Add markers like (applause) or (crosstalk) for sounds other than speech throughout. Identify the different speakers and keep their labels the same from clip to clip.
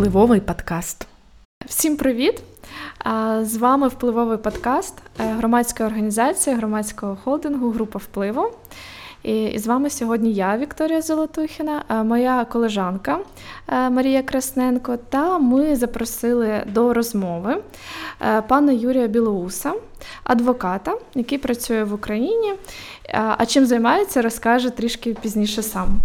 Speaker 1: Впливовий подкаст. Всім привіт! З вами впливовий подкаст е, громадської організації громадського холдингу Група впливу. І з вами сьогодні я, Вікторія Золотухіна, е, моя колежанка е, Марія Красненко, та ми запросили до розмови пана Юрія Білоуса, адвоката, який працює в Україні. А чим займається, розкаже трішки пізніше сам.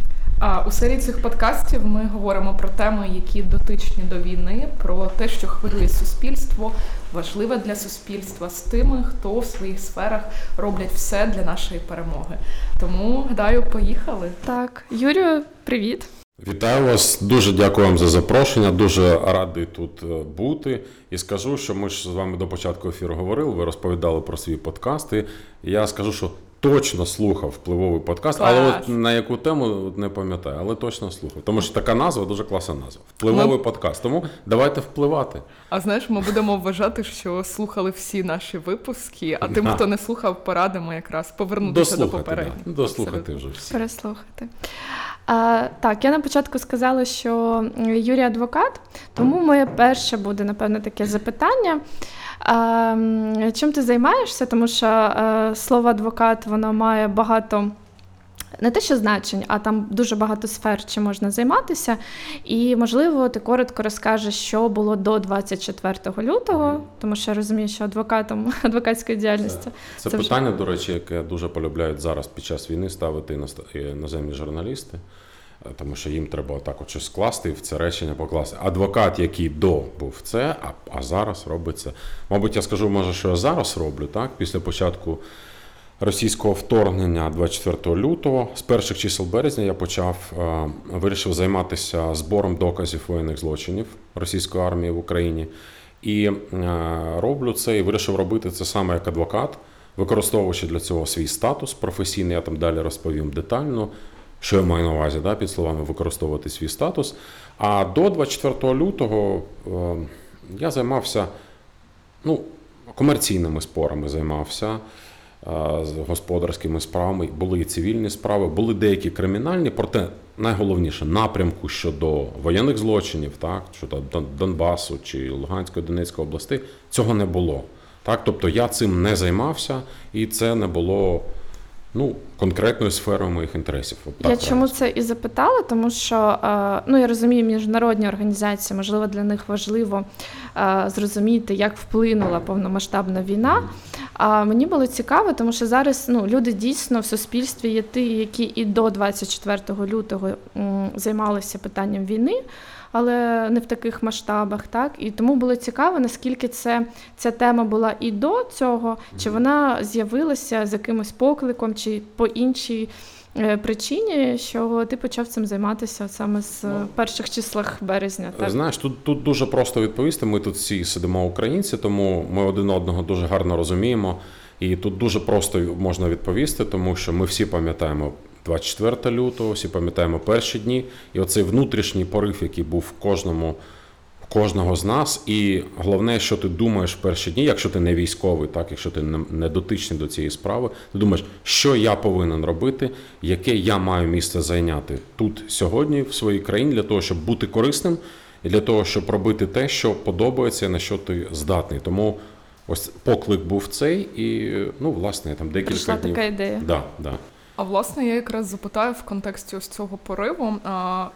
Speaker 2: А у серії цих подкастів ми говоримо про теми, які дотичні до війни, про те, що хвилює суспільство, важливе для суспільства з тими, хто в своїх сферах роблять все для нашої перемоги. Тому гадаю, поїхали.
Speaker 1: Так, Юрію, привіт.
Speaker 3: Вітаю вас, дуже дякую вам за запрошення. Дуже радий тут е, бути. І скажу, що ми ж з вами до початку ефіру говорили. Ви розповідали про свої подкасти. Я скажу, що точно слухав впливовий подкаст, Клас. але от на яку тему не пам'ятаю, але точно слухав. Тому що така назва дуже класна назва. Впливовий ми... подкаст. Тому давайте впливати.
Speaker 2: А знаєш, ми будемо вважати, що слухали всі наші випуски, а тим, хто не слухав, порадимо якраз повернутися до попереднього.
Speaker 3: Да. Дослухати вже всі.
Speaker 1: Переслухати. А, Так, я на початку сказала, що Юрій адвокат, тому моє перше буде, напевно, таке запитання. А, Чим ти займаєшся? Тому що а, е, слово адвокат воно має багато. Не те, що значень, а там дуже багато сфер, чим можна займатися. І, можливо, ти коротко розкажеш, що було до 24 лютого, тому що я розумію, що адвокатом (laughs) адвокатської діяльності.
Speaker 3: Це, це, це питання, вже... до речі, яке дуже полюбляють зараз під час війни ставити іноземні журналісти. Е, тому що їм треба отак от щось скласти в це речення покласти. Адвокат, який до був це, а а зараз робить це. Мабуть, я скажу, може, що я зараз роблю, так? Після початку російського вторгнення 24 лютого, з перших чисел березня, я почав е, вирішив займатися збором доказів воєнних злочинів російської армії в Україні. І е, роблю це і вирішив робити це саме як адвокат, використовуючи для цього свій статус професійний, я там далі розповім детально що я маю на увазі, да, під словами використовувати свій статус. А до 24 лютого е, я займався ну, комерційними спорами, займався е, господарськими справами, були і цивільні справи, були деякі кримінальні, проте найголовніше напрямку щодо воєнних злочинів, так, щодо Донбасу чи Луганської Донецької області, цього не було. Так, Тобто я цим не займався, і це не було ну, конкретною сферою моїх інтересів.
Speaker 1: От так Я чому це і запитала, тому що е, ну я розумію, міжнародні організації, можливо, для них важливо е, зрозуміти, як вплинула повномасштабна війна. А мені було цікаво, тому що зараз ну, люди дійсно в суспільстві є ті, які і до 24 лютого займалися питанням війни але не в таких масштабах. Так І тому було цікаво, наскільки це ця тема була і до цього, чи вона з'явилася з якимось покликом, чи по іншій. Е, причині, що ти почав цим займатися саме з ну, перших числах березня. Так?
Speaker 3: Знаєш, тут тут дуже просто відповісти. Ми тут всі сидимо українці, тому ми один одного дуже гарно розуміємо. І тут дуже просто можна відповісти, тому що ми всі пам'ятаємо 24 лютого, всі пам'ятаємо перші дні, і оцей внутрішній порив, який був в кожному. Кожного з нас, і головне, що ти думаєш в перші дні, якщо ти не військовий, так якщо ти не дотичний до цієї справи, ти думаєш, що я повинен робити, яке я маю місце зайняти тут сьогодні в своїй країні для того, щоб бути корисним, і для того, щоб робити те, що подобається, на що ти здатний. Тому ось поклик був цей, і ну, власне, там декілька
Speaker 1: Прийшла
Speaker 3: днів.
Speaker 1: така ідея.
Speaker 3: Да, да.
Speaker 2: А власне, я якраз запитаю в контексті ось цього пориву. А,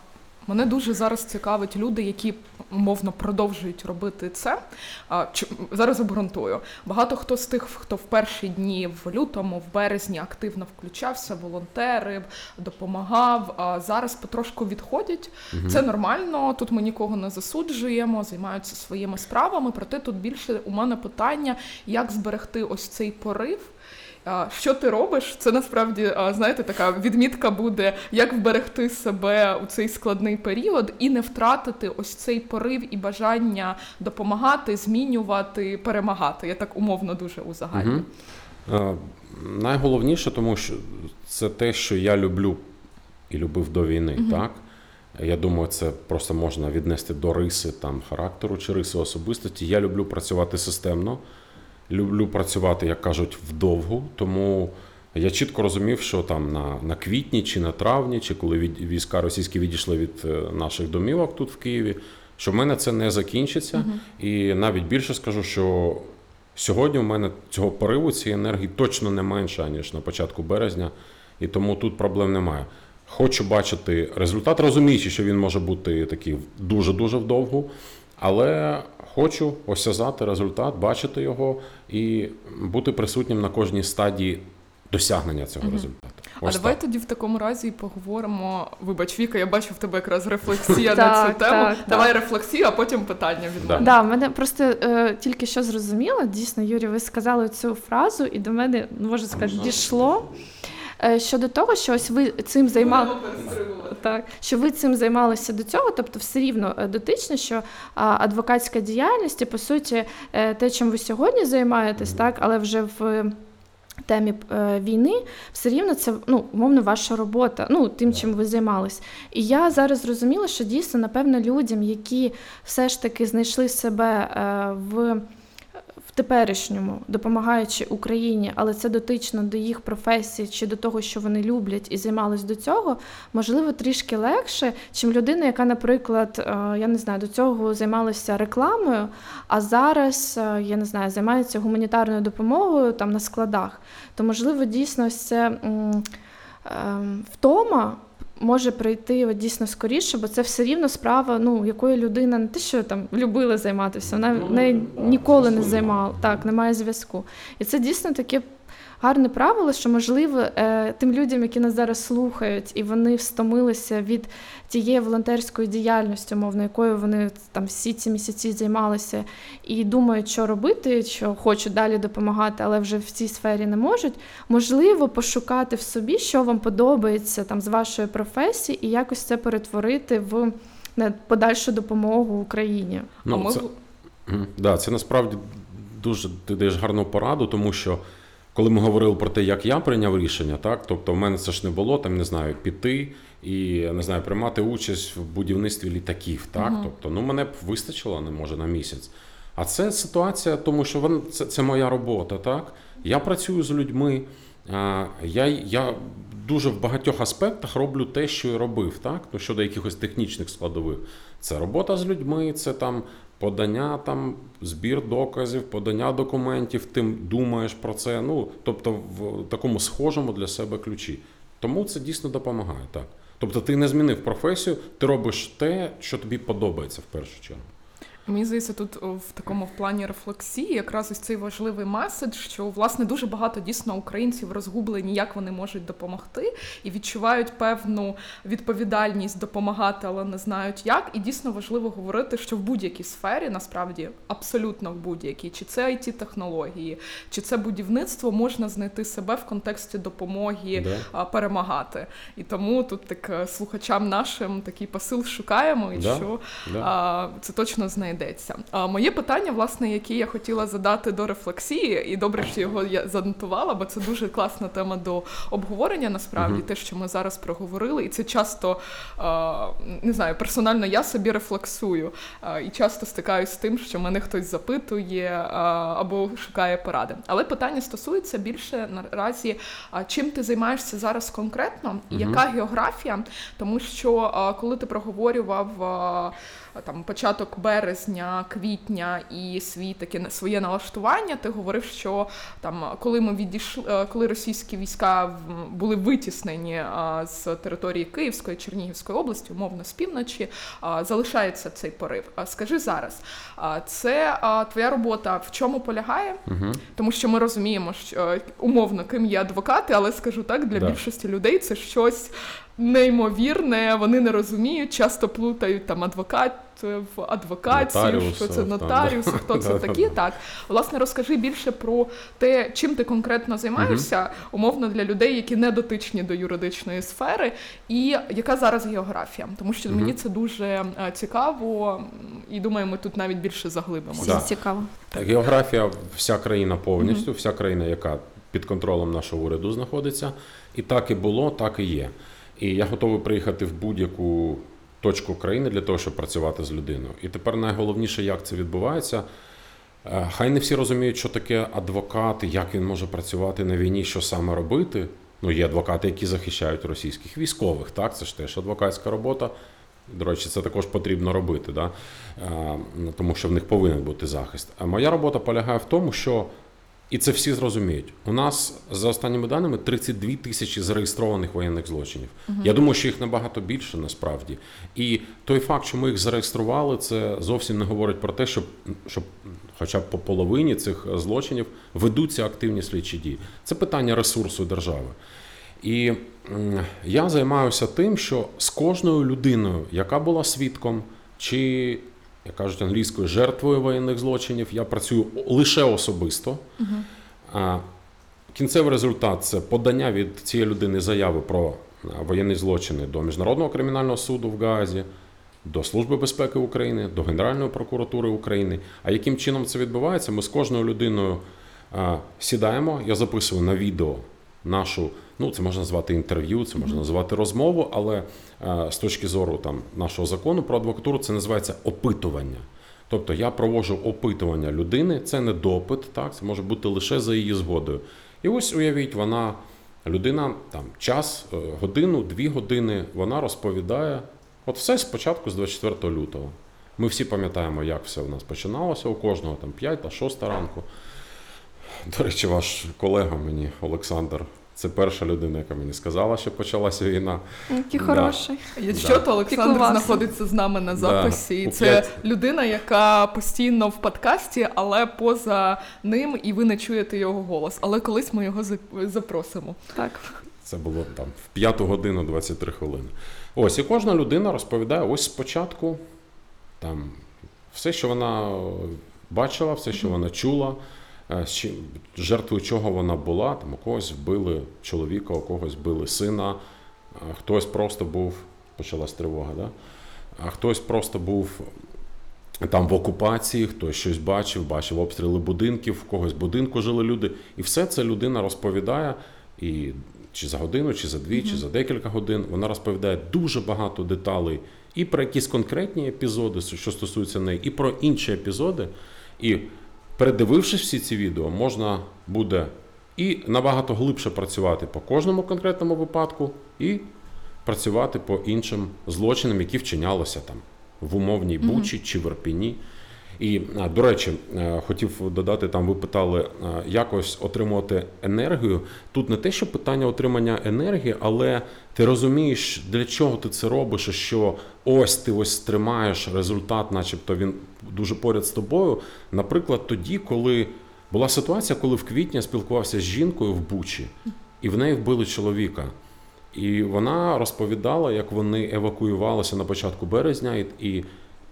Speaker 2: Мене дуже зараз цікавить люди, які умовно продовжують робити це. А, чи, Зараз обґрунтую. Багато хто з тих, хто в перші дні в лютому, в березні активно включався, волонтерив, допомагав. А зараз потрошку відходять. Угу. Це нормально. Тут ми нікого не засуджуємо, займаються своїми справами. Проте тут більше у мене питання, як зберегти ось цей порив. Що ти робиш? Це насправді знаєте, така відмітка буде, як вберегти себе у цей складний період і не втратити ось цей порив і бажання допомагати, змінювати, перемагати. Я так умовно дуже узагальню.
Speaker 3: Угу. Найголовніше, тому що це те, що я люблю і любив до війни, угу. так. Я думаю, це просто можна віднести до риси там характеру чи риси особистості. Я люблю працювати системно люблю працювати, як кажуть, вдовгу. Тому я чітко розумів, що там на на квітні чи на травні, чи коли від, війська російські відійшли від е, наших домівок тут в Києві, що в мене це не закінчиться. І навіть більше скажу, що сьогодні в мене цього пориву, цієї енергії точно не менше, ніж на початку березня, і тому тут проблем немає. Хочу бачити результат, розуміючи, що він може бути такий дуже-дуже вдовго, але хочу осязати результат, бачити його і бути присутнім на кожній стадії досягнення цього результату.
Speaker 2: А
Speaker 3: Ось
Speaker 2: давай
Speaker 3: так.
Speaker 2: тоді в такому разі і поговоримо. Вибач, Віка, я бачу в тебе якраз рефлексія на цю тему. Давай рефлексію, а потім питання від мене.
Speaker 1: Да, мене просто е, тільки що зрозуміло. Дійсно, Юрій, ви сказали цю фразу, і до мене ну, можна сказати, дійшло. Е, Щодо того, що ось ви цим займали так, що ви цим займалися до цього, тобто все рівно е, дотично, що адвокатська діяльність і по суті е, те, чим ви сьогодні займаєтесь, так, але вже в темі е, війни, все рівно це ну, умовно ваша робота, ну тим, чим ви займались. І я зараз зрозуміла, що дійсно, напевно, людям, які все ж таки знайшли себе е, в. Теперішньому, допомагаючи Україні, але це дотично до їх професії чи до того, що вони люблять і займались до цього, можливо, трішки легше, чим людина, яка, наприклад, е, я не знаю, до цього займалася рекламою, а зараз е, я не знаю, займається гуманітарною допомогою там на складах. То можливо, дійсно, це ем, втома. Може прийти от, дійсно скоріше, бо це все рівно справа, ну якої людина не те, що там любила займатися, вона
Speaker 3: Ну,
Speaker 1: нею ніколи не займала. Так, немає зв'язку. І це дійсно таке гарне правило, що можливо е, тим людям, які нас зараз слухають, і вони встомилися від тієї волонтерської діяльності, умовно, якою вони там всі ці місяці займалися, і думають, що робити, що хочуть далі допомагати, але вже в цій сфері не можуть. Можливо, пошукати в собі, що вам подобається там з вашої професії, і якось це перетворити в на подальшу допомогу Україні.
Speaker 2: а ми
Speaker 3: Ну, це, Да, це насправді дуже ти даєш гарну пораду, тому що коли ми говорили про те, як я прийняв рішення, так тобто в мене це ж не було там, не знаю, піти і не знаю, приймати участь в будівництві літаків. Так, тобто, ну мене б вистачило, не може на місяць. А це ситуація, тому що вон, це, це моя робота. Так, я працюю з людьми. а, Я, я дуже в багатьох аспектах роблю те, що і робив, так? Ну, щодо якихось технічних складових. Це робота з людьми, це там подання, там, збір доказів, подання документів, ти думаєш про це. Ну, тобто в такому схожому для себе ключі. Тому це дійсно допомагає, так. Тобто ти не змінив професію, ти робиш те, що тобі подобається в першу чергу.
Speaker 2: Мені здається, тут в такому в плані рефлексії якраз ось цей важливий меседж, що власне дуже багато дійсно українців розгублені, як вони можуть допомогти, і відчувають певну відповідальність допомагати, але не знають як. І дійсно важливо говорити, що в будь-якій сфері, насправді абсолютно в будь-якій, чи це it технології, чи це будівництво, можна знайти себе в контексті допомоги
Speaker 3: Да.
Speaker 2: перемагати. І тому тут так е, слухачам нашим такий посил шукаємо, і
Speaker 3: Да.
Speaker 2: що
Speaker 3: Да.
Speaker 2: а, це точно знайдеться. А моє питання, власне, яке я хотіла задати до рефлексії, і добре, що його я занотувала, бо це дуже класна тема до обговорення. Насправді, те, що ми зараз проговорили, і це часто не знаю, персонально я собі рефлексую і часто стикаюсь з тим, що мене хтось запитує або шукає поради. Але питання стосується більше наразі, чим ти займаєшся зараз конкретно,
Speaker 3: Мгм.
Speaker 2: яка географія, тому що коли ти проговорював там початок березня, квітня і свій таке своє налаштування, ти говорив, що там коли ми відійшли, е, коли російські війська були витіснені з території Київської Чернігівської області, умовно з півночі, залишається цей порив. Скажи зараз, це твоя робота в чому полягає?
Speaker 3: Угу.
Speaker 2: Тому що ми розуміємо, що е, умовно ким є адвокати, але скажу так, для
Speaker 3: Да.
Speaker 2: більшості людей це щось неймовірне. Вони не розуміють, часто плутають там адвокат е, в адвокацію,
Speaker 3: Нотаріусів,
Speaker 2: що це
Speaker 3: там,
Speaker 2: нотаріус,
Speaker 3: да.
Speaker 2: хто це (laughs) такі. Так, власне, розкажи більше про те, чим ти конкретно займаєшся, умовно для людей, які не дотичні до юридичної сфери, і яка зараз географія, тому що мені це дуже е, цікаво, і думаю, ми тут навіть більше заглибимося.
Speaker 1: Всі
Speaker 3: Да.
Speaker 1: цікаво.
Speaker 3: Так, географія, вся країна повністю, вся країна, яка під контролем нашого уряду знаходиться. І так і було, так і є. І я готовий приїхати в будь-яку точку країни для того, щоб працювати з людиною. І тепер найголовніше, як це відбувається. Е, Хай не всі розуміють, що таке адвокат, як він може працювати на війні, що саме робити. Ну, є адвокати, які захищають російських військових. Так, це ж теж адвокатська робота. До речі, це також потрібно робити, да? тому що в них повинен бути захист. А моя робота полягає в тому, що і це всі зрозуміють. У нас за останніми даними 32 тисячі зареєстрованих воєнних злочинів. uh Я думаю, що їх набагато більше насправді. І той факт, що ми їх зареєстрували, це зовсім не говорить про те, що щоб хоча б по половині цих злочинів ведуться активні слідчі дії. Це питання ресурсу держави. І я займаюся тим, що з кожною людиною, яка була свідком, чи, як кажуть англійською, жертвою воєнних злочинів, я працюю лише особисто. Угу. Кінцевий результат це подання від цієї людини заяви про воєнні злочини до Міжнародного кримінального суду в Гаазі, до Служби безпеки України, до Генеральної прокуратури України. А яким чином це відбувається? Ми з кожною людиною сідаємо, я записую на відео нашу, ну це можна назвати інтерв'ю, це можна назвати розмову, але з точки зору там нашого закону про адвокатуру це називається опитування. Тобто я проводжу опитування людини, це не допит, так це може бути лише за її згодою. І ось уявіть, вона людина там час, е, годину, дві години, вона розповідає. От все спочатку з 24 лютого. Ми всі пам'ятаємо, як все в нас починалося у кожного там 5 та 6 ранку. До речі, ваш колега мені, Олександр, це перша людина, яка мені сказала, що почалася війна.
Speaker 1: Який хороший.
Speaker 2: Якщо да. то Олександр знаходиться з нами на записі, да. це людина, яка постійно в подкасті, але поза ним, і ви не чуєте його голос. Але колись ми його запросимо.
Speaker 1: Так.
Speaker 3: Це було там в п'яту годину 23 хвилини. Ось і кожна людина розповідає ось спочатку там все, що вона бачила, все, що вона чула. Е, жертвою чого вона була. Там у когось вбили чоловіка, у когось вбили сина, хтось просто був, почалась тривога, да? а хтось просто був там в окупації, хтось щось бачив, бачив обстріли будинків, в когось в будинку жили люди. І все це людина розповідає. І чи за годину, чи за дві, mm-hmm. чи за декілька годин вона розповідає дуже багато деталей і про якісь конкретні епізоди, що стосуються неї, і про інші епізоди. І передивившись всі ці відео, можна буде і набагато глибше працювати по кожному конкретному випадку, і працювати по іншим злочинам, які вчинялися там в умовній Бучі чи в Ірпіні. І, до речі, е, хотів додати, там ви питали, е, якось отримувати енергію. Тут не те, що питання отримання енергії, але ти розумієш, для чого ти це робиш, що ось ти ось тримаєш результат, начебто він дуже поряд з тобою. Наприклад, тоді, коли була ситуація, коли в квітні я спілкувався з жінкою в Бучі, і в неї вбили чоловіка. І вона розповідала, як вони евакуювалися на початку березня, і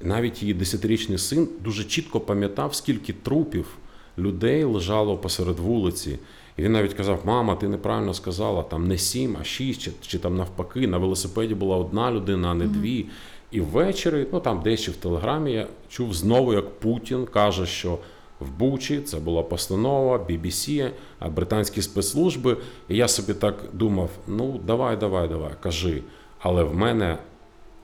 Speaker 3: навіть її десятирічний син дуже чітко пам'ятав, скільки трупів людей лежало посеред вулиці. І він навіть казав: Мама, ти неправильно сказала, там не сім, а шість, чи, чи там навпаки, на велосипеді була одна людина, а не дві. І ввечері, ну там дещо в телеграмі я чув знову, як Путін каже, що в Бучі це була постанова BBC, британські спецслужби. І я собі так думав: ну давай, давай, давай, кажи. Але в мене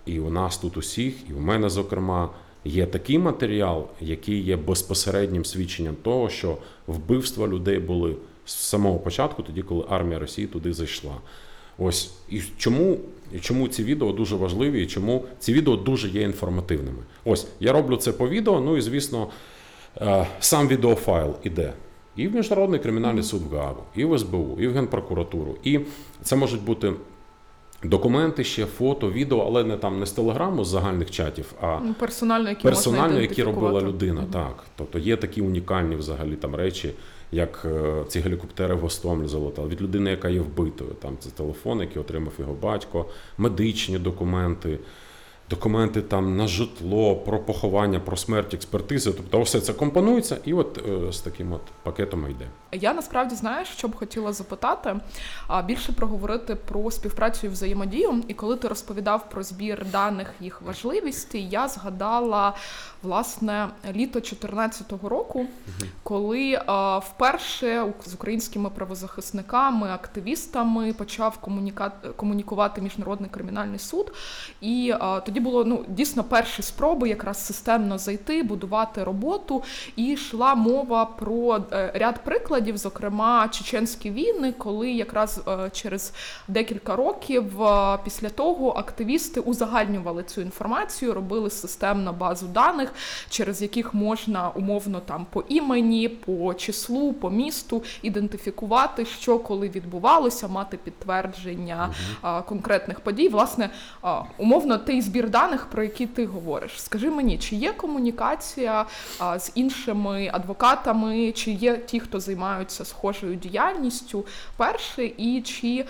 Speaker 3: і у нас тут усіх, і в мене, зокрема, є такий матеріал, який є безпосереднім свідченням того, що вбивства людей були з самого початку, тоді, коли армія Росії туди зайшла. Ось і чому і чому ці відео дуже важливі, і чому ці відео дуже є інформативними. Ось я роблю це по відео. Ну і звісно, е, сам відеофайл іде. І в Міжнародний кримінальний суд в Гаагу, і в СБУ, і в Генпрокуратуру. І це можуть бути Документи ще, фото, відео, але не там не з телеграму з загальних чатів, а
Speaker 2: ну, персонально, які
Speaker 3: персонально, які робила людина. Mm-hmm. Так, тобто є такі унікальні взагалі там речі, як е, ці гелікоптери в Гостомлі залетали від людини, яка є вбитою. Там це телефон, який отримав його батько, медичні документи документи там на житло, про поховання, про смерть, експертизи. Тобто, все це компонується, і от е, з таким от пакетом йде.
Speaker 2: Я насправді знаю, що б хотіла запитати, а більше проговорити про співпрацю і взаємодію. І коли ти розповідав про збір даних їх важливості, я згадала власне літо 2014 року, коли а, вперше з українськими правозахисниками, активістами почав комуніка... комунікувати міжнародний кримінальний суд, і а, тоді було ну дійсно перші спроби якраз системно зайти, будувати роботу. І йшла мова про е, ряд прикладів, зокрема чеченські війни, коли якраз е, через декілька років е, після того активісти узагальнювали цю інформацію, робили системну базу даних, через яких можна умовно там по імені, по числу, по місту ідентифікувати, що коли відбувалося, мати підтвердження а, конкретних подій. Власне, умовно, той збір даних, про які ти говориш. Скажи мені, чи є комунікація з іншими адвокатами, чи є ті, хто займаються схожою діяльністю, перше, і чи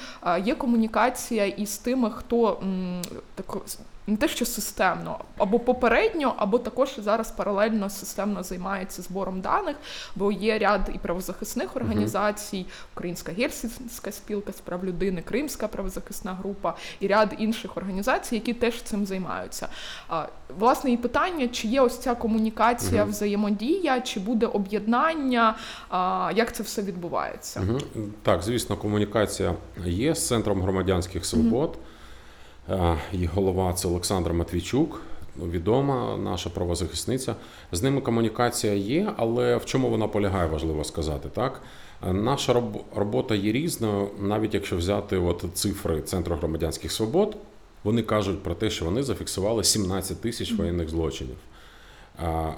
Speaker 2: є комунікація із тими, хто м, тако, не те, що системно, або попередньо, або також зараз паралельно системно займається збором даних, бо є ряд і правозахисних організацій, Українська гельсінська спілка з прав людини, Кримська правозахисна група і ряд інших організацій, які теж цим займаються. А, Власне, і питання, чи є ось ця комунікація, взаємодія, чи буде об'єднання, а, як це все відбувається?
Speaker 3: Угу. Так, звісно, комунікація є з Центром громадянських свобод. Е, Її голова це Олександр Матвійчук, ну, відома наша правозахисниця. З ними комунікація є, але в чому вона полягає, важливо сказати. Так? Е, Наша робота є різною, навіть якщо взяти от цифри Центру громадянських свобод, вони кажуть про те, що вони зафіксували 17 тисяч воєнних злочинів. Е,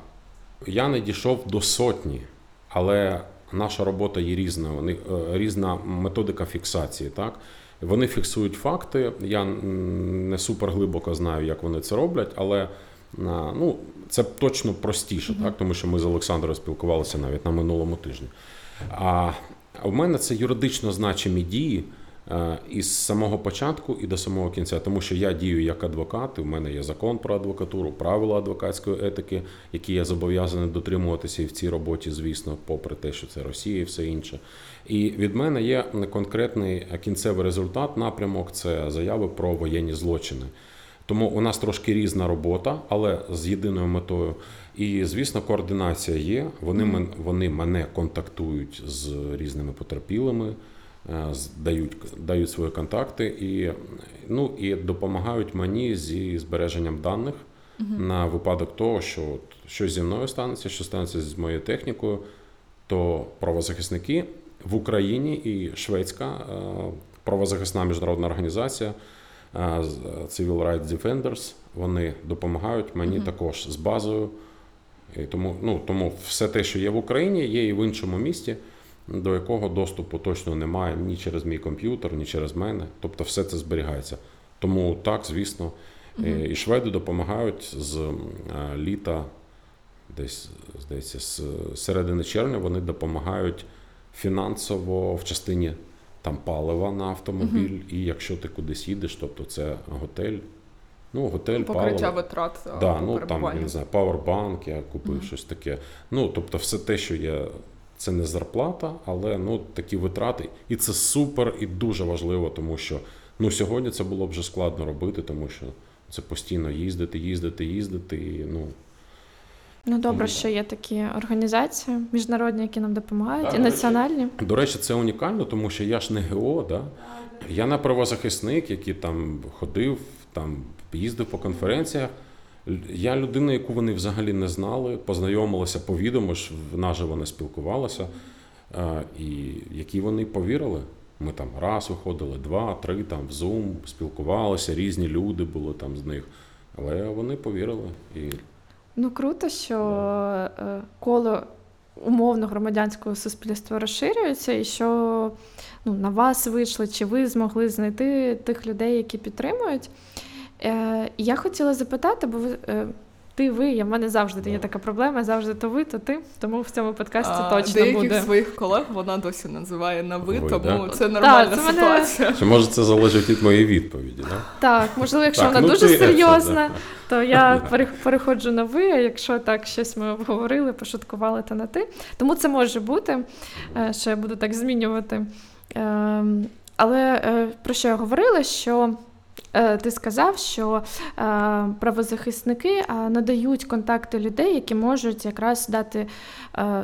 Speaker 3: Я не дійшов до сотні, але наша робота є різною. Е, різна методика фіксації. Так? Вони фіксують факти. Я не супер глибоко знаю, як вони це роблять, але ну, це точно простіше, так? тому що ми з Олександром спілкувалися навіть на минулому тижні. А в мене це юридично значимі дії е, із самого початку і до самого кінця, тому що я дію як адвокат, і в мене є закон про адвокатуру, правила адвокатської етики, які я зобов'язаний дотримуватися і в цій роботі, звісно, попри те, що це Росія і все інше. І від мене є конкретний кінцевий результат, напрямок це заяви про воєнні злочини. Тому у нас трошки різна робота, але з єдиною метою. І, звісно, координація є. Вони, мен- вони мене контактують з різними потерпілими, е, дають, дають свої контакти і, ну, і допомагають мені зі збереженням даних на випадок того, що щось зі мною станеться, що станеться з моєю технікою, то правозахисники в Україні і шведська е, правозахисна міжнародна організація е, з- Civil Rights Defenders, вони допомагають мені також з базою. І тому, ну, тому все те, що є в Україні, є і в іншому місті, до якого доступу точно немає ні через мій комп'ютер, ні через мене. Тобто все це зберігається. Тому так, звісно, е, і шведи допомагають з е, літа, десь здається, з середини червня вони допомагають фінансово в частині там палива на автомобіль, і якщо ти кудись їдеш, тобто це готель. Ну, готель,
Speaker 2: Покриття
Speaker 3: паливо.
Speaker 2: витрат
Speaker 3: Да, ну там я не знаю, павербанк, я купив щось таке. Ну, тобто, все те, що є, це не зарплата, але ну такі витрати. І це супер і дуже важливо, тому що ну сьогодні це було б вже складно робити, тому що це постійно їздити, їздити, їздити. І, ну
Speaker 1: Ну добре, що є такі організації міжнародні, які нам допомагають,
Speaker 3: Так,
Speaker 1: і національні.
Speaker 3: До речі, це унікально, тому що я ж не ГО, да? я не правозахисник, який там ходив, там їздив по конференціях. Я людина, яку вони взагалі не знали, познайомилися по відому, ж наживо не спілкувалися, е, і які вони повірили. Ми там раз виходили, два, три, там в Zoom, спілкувалися, різні люди були там з них. Але вони повірили. І
Speaker 1: Ну круто, що yeah. коло умовно громадянського суспільства розширюється, і що ну, на вас вийшли, чи ви змогли знайти тих людей, які підтримують. Е, я хотіла запитати, бо ви. Ти, ви, я в мене завжди є така проблема, завжди то ви, то ти. Тому в цьому подкасті
Speaker 2: А,
Speaker 1: точно
Speaker 2: Деяких
Speaker 1: буде.
Speaker 2: своїх колег вона досі називає на ви,
Speaker 3: Ви,
Speaker 2: тому
Speaker 3: да?
Speaker 2: це нормальна
Speaker 1: це мене-
Speaker 2: ситуація.
Speaker 3: чи може це залежить від моєї відповіді? Да?
Speaker 1: Так, можливо, якщо
Speaker 3: Так,
Speaker 1: вона
Speaker 3: ну
Speaker 1: дуже серйозна,
Speaker 3: да.
Speaker 1: то я перех- переходжу на ви. А якщо так щось ми обговорили, пошуткували, то на ти. Тому це може бути, е, що я буду так змінювати. Ем, Але е, про що я говорила? Що ти сказав, що е, правозахисники надають контакти людей, які можуть якраз дати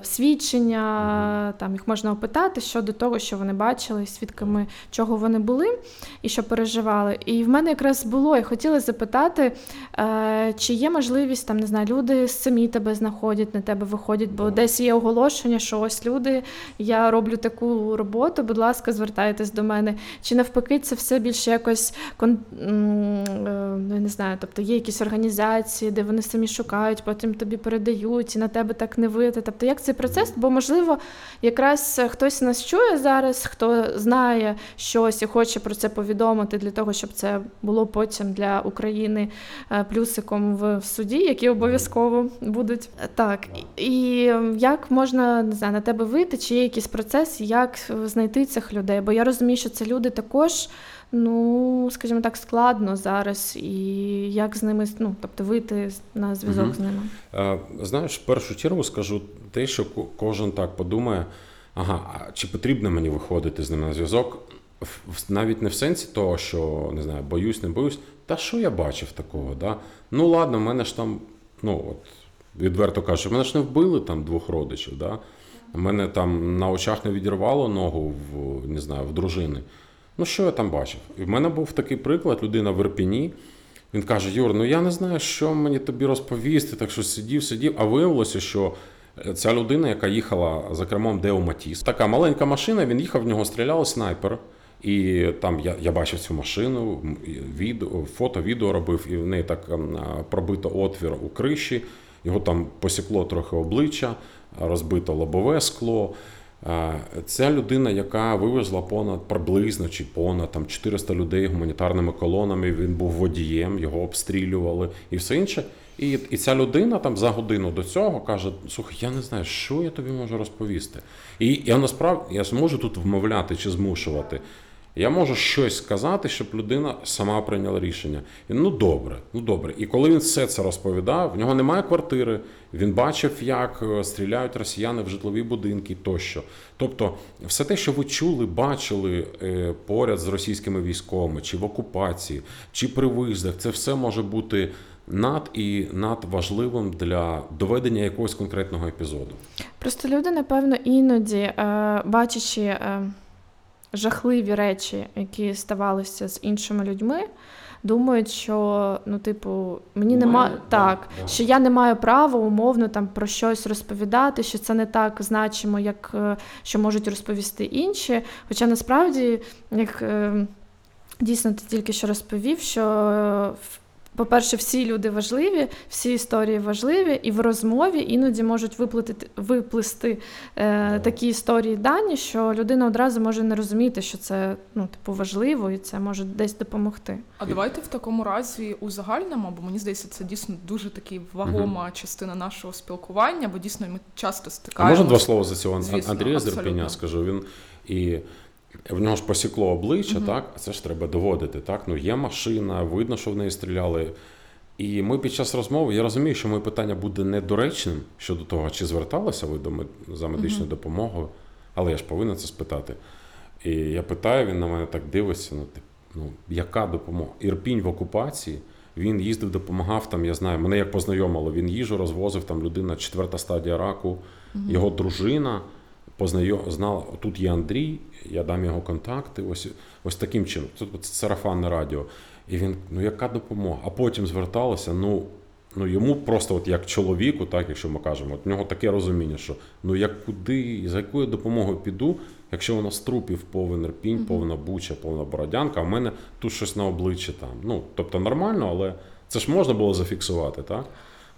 Speaker 1: свідчення, там їх можна опитати щодо того, що вони бачили, свідками чого вони були і що переживали. І в мене якраз було, я хотіла запитати, чи є можливість там, не знаю, люди самі тебе знаходять, на тебе виходять, бо десь є оголошення, що ось люди, я роблю таку роботу, будь ласка, звертайтесь до мене. Чи навпаки, це все більше якось ну, не знаю, тобто є якісь організації, де вони самі шукають, потім тобі передають і на тебе так не вити. Тобто, як цей процес? Бо, можливо, якраз хтось нас чує зараз, хто знає щось і хоче про це повідомити для того, щоб це було потім для України е, плюсиком в суді, які обов'язково будуть так. І як можна не знаю, на тебе вийти, чи є якийсь процес, як знайти цих людей? Бо я розумію, що це люди також, ну скажімо так, складно зараз, і як з ними ну, тобто вийти на зв'язок угу. з ними?
Speaker 3: Е, знаєш, в першу чергу скажу те, що кожен так подумає. Ага, а чи потрібно мені виходити з ними на зв'язок? Навіть не в сенсі того, що не знаю, боюсь, не боюсь. Та що я бачив такого? Да? Ну ладно, в мене ж там, ну от відверто кажучи, мене ж не вбили там двох родичів. Да? Мене там на очах не відірвало ногу в не знаю, в дружини. Ну, що я там бачив? І в мене був такий приклад, людина в Ірпіні. Він каже: Юр, ну я не знаю, що мені тобі розповісти, так що сидів, сидів, а виявилося, що ця людина, яка їхала за кермом Део Матіс, така маленька машина, він їхав, в нього стріляли снайпер. І там я я бачив цю машину, відео, фото, відео робив, і в неї так ем, пробито отвір у криші, його там посікло трохи обличчя, розбито лобове скло. Ця людина, яка вивезла понад приблизно чи понад там 400 людей гуманітарними колонами, він був водієм, його обстрілювали і все інше. І і ця людина там за годину до цього каже: Слухай, я не знаю, що я тобі можу розповісти. І я насправді я зможу тут вмовляти чи змушувати. Я можу щось сказати, щоб людина сама прийняла рішення. І, ну добре, ну добре. І коли він все це розповідав, в нього немає квартири, він бачив, як е, стріляють росіяни в житлові будинки тощо. Тобто, все те, що ви чули, бачили е, поряд з російськими військовими, чи в окупації, чи при виїздах, це все може бути над і надважливим для доведення якогось конкретного епізоду.
Speaker 1: Просто люди, напевно, іноді е, бачачи жахливі речі, які ставалися з іншими людьми, думають, що ну, типу, мені нема так, да. що я не маю права умовно там про щось розповідати, що це не так значимо, як е, що можуть розповісти інші. Хоча насправді, як е, дійсно ти тільки що розповів, що по-перше, всі люди важливі, всі історії важливі, і в розмові іноді можуть виплатити виплисти е, такі історії дані, що людина одразу може не розуміти, що це ну, типу, важливо і це може десь допомогти.
Speaker 2: А давайте в такому разі узагальнимо, бо мені здається, це дійсно дуже таки вагома угу. частина нашого спілкування, бо дійсно ми часто стикаємося.
Speaker 3: Можна два слова за цього Андрія Зерпеня скажу. Він і в нього ж посікло обличчя, uh так? Це ж треба доводити. так? Ну, Є машина, видно, що в неї стріляли. І ми під час розмови, я розумію, що моє питання буде недоречним щодо того, чи зверталися ви до за медичною uh допомогою, але я ж повинен це спитати. І я питаю, він на мене так дивиться: ну, тип, ну яка допомога? Ірпінь в окупації. Він їздив, допомагав там, я знаю, мене як познайомило, він їжу розвозив, там людина, четверта стадія раку, uh його дружина познайом, знала, тут є Андрій, я дам його контакти. Ось ось таким чином. Тут це сарафанне радіо. І він, ну яка допомога? А потім зверталася, ну ну йому просто, от як чоловіку, так якщо ми кажемо, от в нього таке розуміння, що ну як куди, за якою допомогою піду, якщо вона з трупів повен Рпінь, mm-hmm. повна Буча, повна Бородянка, а в мене тут щось на обличчі там. Ну, тобто нормально, але це ж можна було зафіксувати, так?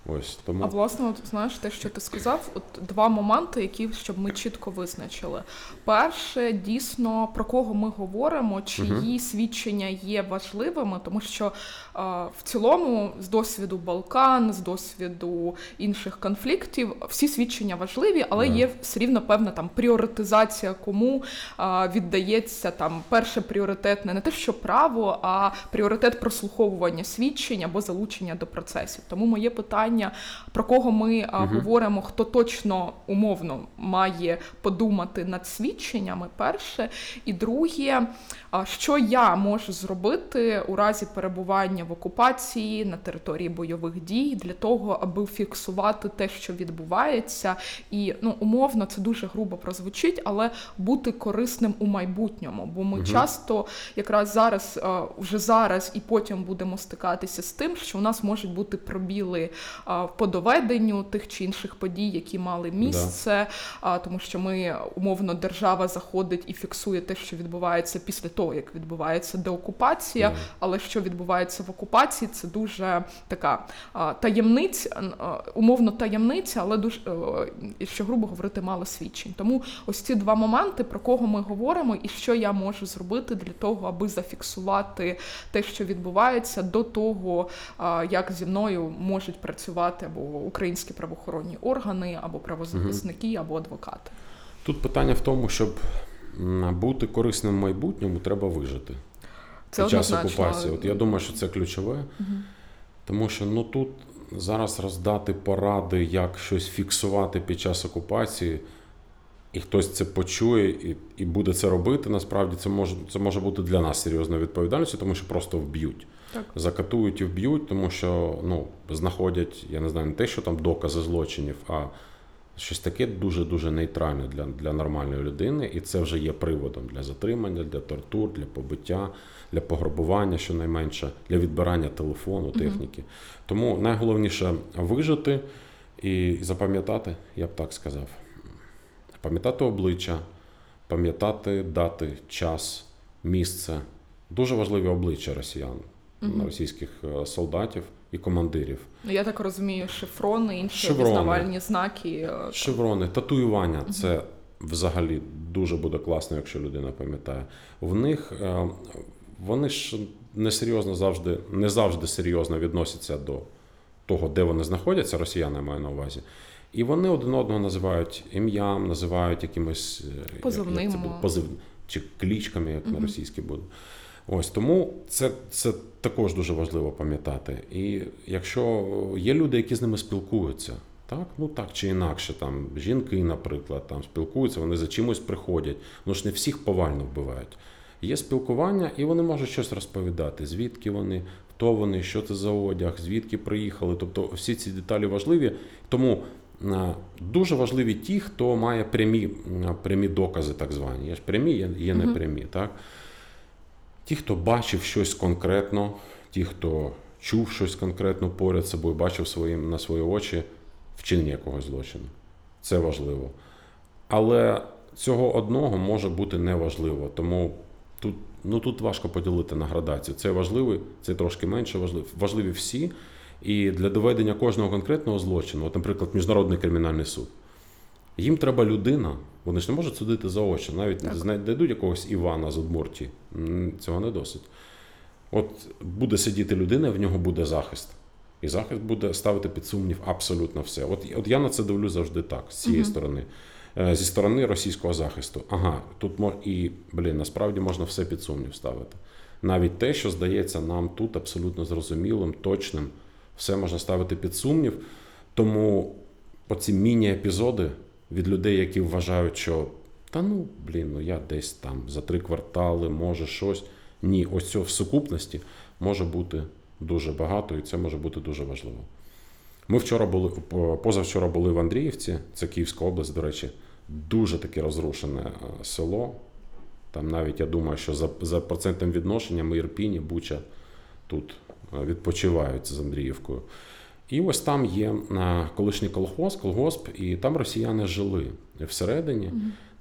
Speaker 3: Ось тому
Speaker 2: а власне, от знаєш те, що ти сказав, от два моменти, які щоб ми чітко визначили. Перше, дійсно про кого ми говоримо, чиї uh свідчення є важливими, тому що а, в цілому, з досвіду Балкан, з досвіду інших конфліктів, всі свідчення важливі, але uh є все рівно певна там пріоритизація, кому а, віддається там перше пріоритетне не те, що право, а пріоритет прослуховування свідчень або залучення до процесів. Тому моє питання питання, про кого ми а, говоримо, хто точно умовно має подумати над свідченнями. Перше, і друге, а, що я можу зробити у разі перебування в окупації на території бойових дій для того, аби фіксувати те, що відбувається, і ну умовно це дуже грубо прозвучить, але бути корисним у майбутньому. Бо ми часто якраз зараз, вже зараз і потім будемо стикатися з тим, що у нас можуть бути пробіли по доведенню тих чи інших подій, які мали місце, а, тому що ми умовно держава заходить і фіксує те, що відбувається після того, як відбувається деокупація.
Speaker 3: Да.
Speaker 2: Але що відбувається в окупації, це дуже така таємниця, умовно таємниця, але дуже е, що грубо говорити, мало свідчень. Тому ось ці два моменти, про кого ми говоримо, і що я можу зробити для того, аби зафіксувати те, що відбувається, до того, як зі мною можуть працювати або українські правоохоронні органи, або правозахисники, або адвокати.
Speaker 3: Тут питання в тому, щоб бути корисним в майбутньому, треба вижити.
Speaker 2: Це
Speaker 3: під час
Speaker 2: однозначно.
Speaker 3: окупації. От я думаю, що це ключове, тому що ну тут зараз роздати поради, як щось фіксувати під час окупації, і хтось це почує і, і буде це робити. Насправді це може це може бути для нас серйозною відповідальністю, тому що просто вб'ють.
Speaker 2: Так.
Speaker 3: Закатують і вб'ють, тому що ну, знаходять, я не знаю, не те, що там докази злочинів, а щось таке дуже-дуже нейтральне для, для нормальної людини, і це вже є приводом для затримання, для тортур, для побиття, для пограбування, щонайменше, для відбирання телефону, техніки. Тому найголовніше вижити і запам'ятати, я б так сказав. Пам'ятати обличчя, пам'ятати дати, час, місце. Дуже важливі обличчя росіян, російських е, солдатів і командирів.
Speaker 2: Ну, Я так розумію, шифрони, інші
Speaker 3: Шеврони.
Speaker 2: пізнавальні знаки. е,
Speaker 3: Шеврони, татуювання це взагалі дуже буде класно, якщо людина пам'ятає. В них е, вони ж несерйозно завжди, не завжди серйозно відносяться до того, де вони знаходяться, росіяни маю на увазі. І вони один одного називають ім'ям, називають якимось як-
Speaker 2: Позивним,
Speaker 3: як позив, чи клічками, як на російській буде. Ось тому це, це також дуже важливо пам'ятати. І якщо є люди, які з ними спілкуються, так, ну так чи інакше, там жінки, наприклад, там спілкуються, вони за чимось приходять. Ну ж не всіх повально вбивають. Є спілкування, і вони можуть щось розповідати, звідки вони, хто вони, що це за одяг, звідки приїхали. Тобто всі ці деталі важливі. Тому дуже важливі ті, хто має прямі, прямі докази, так звані. Є ж прямі, є, є непрямі. Так? Ті, хто бачив щось конкретно, ті, хто чув щось конкретно поряд собою, бачив своїм, на свої очі вчинення якогось злочину. Це важливо. Але цього одного може бути неважливо. Тому тут, ну, тут важко поділити на градацію. Це важливо, це трошки менше важливо. Важливі всі. І для доведення кожного конкретного злочину, от, наприклад, Міжнародний кримінальний суд. Їм треба людина, вони ж не можуть судити заочно, навіть
Speaker 2: Так.
Speaker 3: знайдуть якогось Івана з Удмуртії. М, Цього не досить. От буде сидіти людина, в нього буде захист. І захист буде ставити під сумнів абсолютно все. От, от я на це дивлюсь завжди так, з цієї сторони. Е, Зі сторони російського захисту. Ага, тут мож... і, блін, насправді можна все під сумнів ставити. Навіть те, що здається нам тут абсолютно зрозумілим, точним, все можна ставити під сумнів. Тому оці міні-епізоди від людей, які вважають, що та ну, блін, ну я десь там за три квартали, може щось. Ні, ось цього в сукупності може бути дуже багато, і це може бути дуже важливо. Ми вчора були, позавчора були в Андріївці, це Київська область, до речі, дуже таке розрушене е, село. Там навіть я думаю, що за, за процентним відношенням Ірпінь і Буча тут е, відпочивають з Андріївкою. І ось там є е, колишній колгосп, колгосп, і там росіяни жили всередині.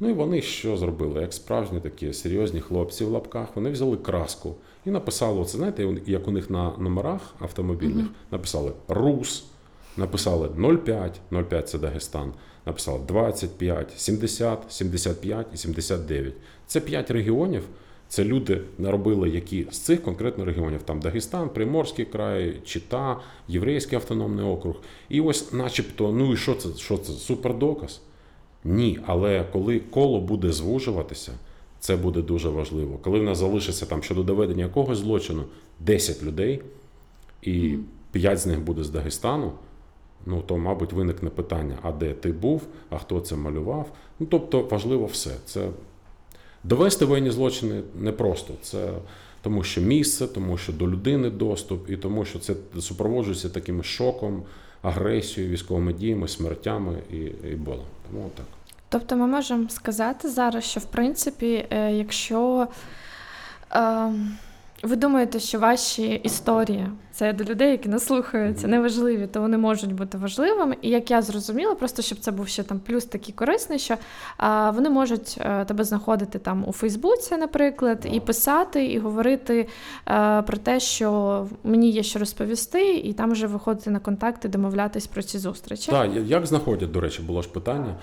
Speaker 3: Ну і вони що зробили? Як справжні такі серйозні хлопці в лапках, вони взяли краску і написали: оце знаєте, як у них на номерах автомобільних написали Рус, написали 05, 05 це Дагестан, написали 25, 70, 75 і 79. Це 5 регіонів. Це люди наробили, які з цих конкретно регіонів, там Дагестан, Приморський край, Чита, Єврейський автономний округ. І ось, начебто, ну і що це? Що це? Супердоказ? Ні, але коли коло буде звужуватися, це буде дуже важливо. Коли в нас залишиться там щодо доведення якогось злочину 10 людей, і 5 з них буде з Дагестану, ну то, мабуть, виникне питання: а де ти був, а хто це малював? Ну тобто важливо все. Це довести воєнні злочини непросто. Це тому, що місце, тому що до людини доступ, і тому, що це супроводжується таким шоком, агресією, військовими діями, смертями і, і болем. Тому так.
Speaker 1: Тобто ми можемо сказати зараз, що в принципі, е, якщо е, ви думаєте, що ваші історії це до людей, які нас слухаються, неважливі, то вони можуть бути важливими. І як я зрозуміла, просто щоб це був ще там плюс такий корисний, що е, вони можуть е, тебе знаходити там у Фейсбуці, наприклад, і писати, і говорити е, про те, що мені є що розповісти, і там вже виходити на контакти, домовлятись про ці зустрічі.
Speaker 3: Так, як знаходять, до речі, було ж питання.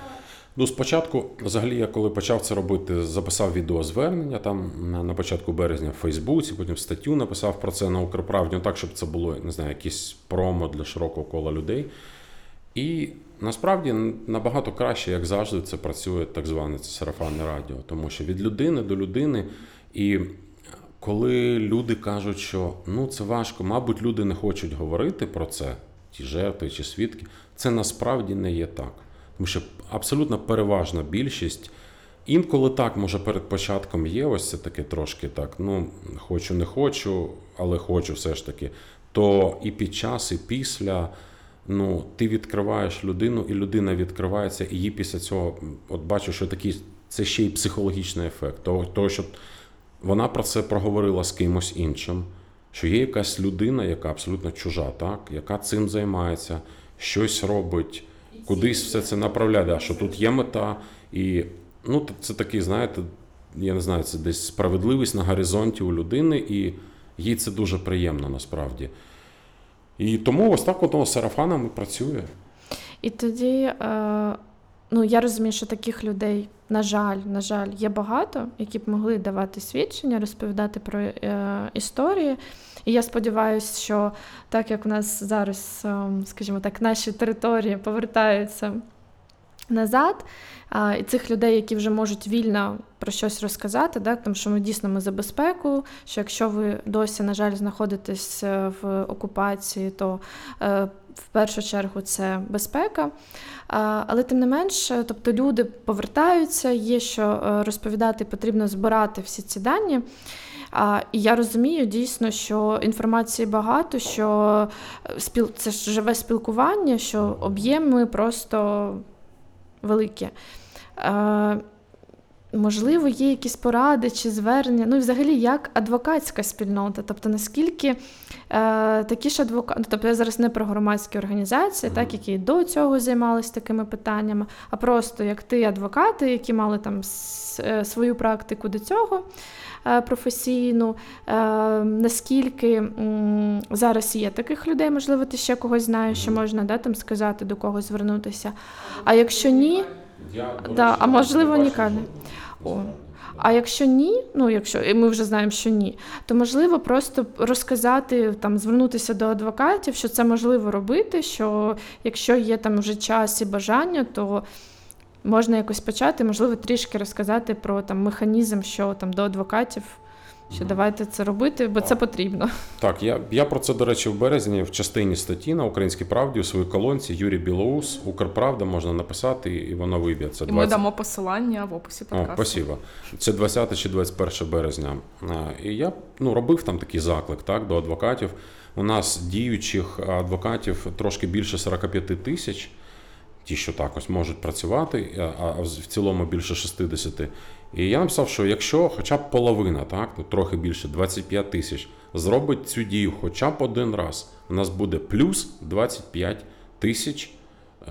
Speaker 3: Ну, спочатку, взагалі, я коли почав це робити, записав відеозвернення там на початку березня в Фейсбуці, потім статтю написав про це на Укрправді, ну так, щоб це було, не знаю, якісь промо для широкого кола людей. І насправді набагато краще, як завжди, це працює так зване це сарафанне радіо, тому що від людини до людини. І коли люди кажуть, що ну це важко, мабуть, люди не хочуть говорити про це, ті жертви чи свідки, це насправді не є так. Тому що абсолютно переважна більшість. Інколи так, може, перед початком є ось це таке трошки так. Ну, хочу, не хочу, але хочу все ж таки. То і під час, і після ну, ти відкриваєш людину, і людина відкривається, і їй після цього, от бачу, що такий це ще й психологічний ефект. Того, того, що вона про це проговорила з кимось іншим, що є якась людина, яка абсолютно чужа, так, яка цим займається, щось робить кудись все це направляє, а що тут є мета, і ну, це такий, знаєте, я не знаю, це десь справедливість на горизонті у людини, і їй це дуже приємно насправді. І тому ось так воно сарафанами працює.
Speaker 1: І тоді, е, ну я розумію, що таких людей, на жаль, на жаль, є багато, які б могли давати свідчення, розповідати про е, історії. І я сподіваюся, що так як у нас зараз, ем, скажімо так, наші території повертаються назад, і цих людей, які вже можуть вільно про щось розказати, да, тому що ми дійсно ми за безпеку, що якщо ви досі, на жаль, знаходитесь е, в окупації, то е, в першу чергу це безпека. Але тим не менш, тобто люди повертаються, є що е, розповідати, потрібно збирати всі ці дані. А, І я розумію дійсно, що інформації багато, що е, спіл... це ж живе спілкування, що об'єми просто великі. А, Можливо, є якісь поради чи звернення, ну і взагалі як адвокатська спільнота, тобто наскільки е, такі ж адвокати, ну, тобто я зараз не про громадські організації, так які до цього займалися такими питаннями, а просто як ти адвокати, які мали там е, свою практику до цього, Е, професійну, е, наскільки зараз є таких людей, можливо, ти ще когось знаєш, що можна да, там сказати, до когось звернутися. А якщо ні, да, а можливо, ніколи. О. А якщо ні, ну якщо і ми вже знаємо, що ні, то можливо просто розказати там, звернутися до адвокатів, що це можливо робити. Що якщо є там вже час і бажання, то можна якось почати, можливо, трішки розказати про там механізм, що там до адвокатів. Що давайте це робити, бо це потрібно.
Speaker 3: Так, я я про це, до речі, в березні в частині статті на Українській правді у своїй колонці Юрій Білоус, Укрправда можна написати, і воно вийде. Це 20...
Speaker 2: І ми дамо посилання в описі подкасту.
Speaker 3: О, спасибо. Це 20 чи 21 березня. І я ну, робив там такий заклик так, до адвокатів. У нас діючих адвокатів трошки більше 45 тисяч ті, що так ось можуть працювати, а в цілому більше 60. І я написав, що якщо хоча б половина, так, ну трохи більше 25 тисяч, зробить цю дію хоча б один раз, у нас буде плюс 25 тисяч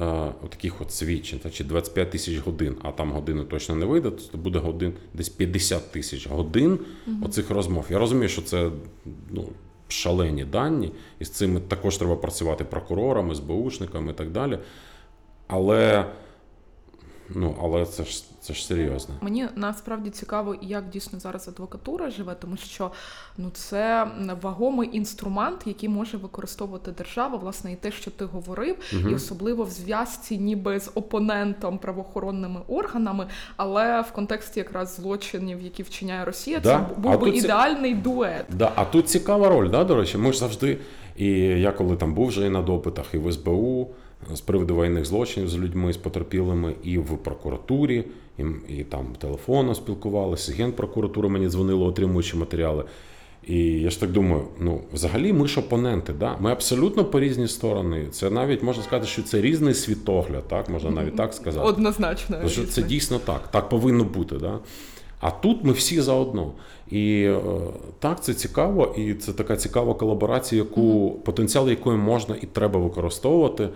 Speaker 3: е, таких от свідчень, чи 25 тисяч годин, а там години точно не вийде, то буде годин десь 50 тисяч годин угу. оцих розмов. Я розумію, що це ну, шалені дані, і з цим також треба працювати прокурорами, СБУшниками і так далі. Але ну, але це ж це ж серйозно.
Speaker 2: Мені насправді цікаво, як дійсно зараз адвокатура живе, тому що ну це вагомий інструмент, який може використовувати держава, власне, і те, що ти говорив, угу. і особливо в зв'язці, ніби з опонентом правоохоронними органами, але в контексті якраз злочинів, які вчиняє Росія, да? це був а би ідеальний ці... дует.
Speaker 3: Да, А тут цікава роль, да, до речі, ми ж завжди. І я коли там був вже і на допитах, і в СБУ з приводу воєнних злочинів з людьми, з потерпілими, і в прокуратурі, і, і там телефоном спілкувалися, генпрокуратура мені дзвонила, отримуючи матеріали. І я ж так думаю, ну взагалі ми ж опоненти, да? ми абсолютно по різні сторони. Це навіть можна сказати, що це різний світогляд, так можна навіть так сказати.
Speaker 2: Однозначно.
Speaker 3: Тому що це дійсно так, так повинно бути. Да? А тут ми всі заодно. І е, так, це цікаво, і це така цікава колаборація, яку потенціал якої можна і треба використовувати.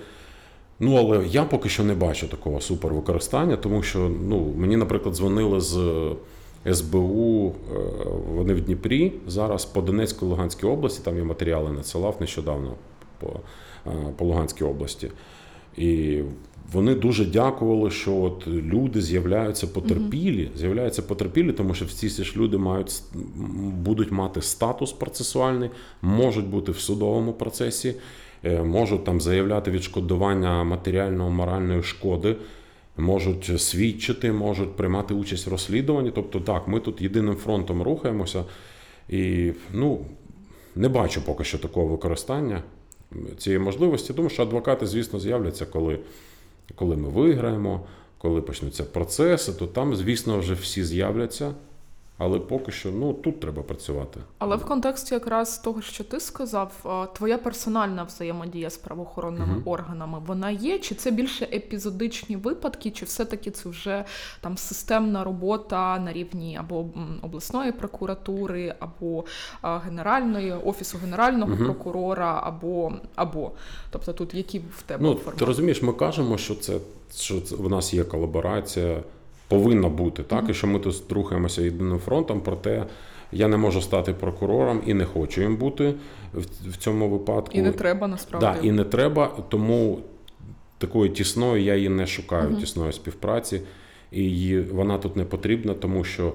Speaker 3: Ну, але я поки що не бачу такого супервикористання, тому що ну, мені, наприклад, дзвонили з СБУ, е, вони в Дніпрі зараз по Донецькій Луганській області, там я матеріали надсилав нещодавно по, е, по Луганській області. І вони дуже дякували, що от люди з'являються потерпілі, з'являються потерпілі, тому що всі ці ж люди мають будуть мати статус процесуальний, можуть бути в судовому процесі, е, можуть там заявляти відшкодування матеріального моральної шкоди. Можуть свідчити, можуть приймати участь в розслідуванні. Тобто, так, ми тут єдиним фронтом рухаємося, і ну, не бачу поки що такого використання цієї можливості. Тому що адвокати, звісно, з'являться, коли коли ми виграємо, коли почнуться процеси, то там, звісно, вже всі з'являться. Але поки що ну тут треба працювати.
Speaker 2: Але в контексті якраз того, що ти сказав, твоя персональна взаємодія з правоохоронними uh органами вона є? Чи це більше епізодичні випадки, чи все-таки це вже там системна робота на рівні або обласної прокуратури, або генеральної офісу генерального uh прокурора, або або тобто тут які в тебе
Speaker 3: ну, формати? ти розумієш? Ми кажемо, що це що це в нас є колаборація повинна бути, так, і що ми тут рухаємося єдиним фронтом, проте я не можу стати прокурором і не хочу їм бути в цьому випадку.
Speaker 2: І не треба насправді.
Speaker 3: Да, І не треба, тому такої тісної я її не шукаю, uh тісної співпраці, і вона тут не потрібна, тому що.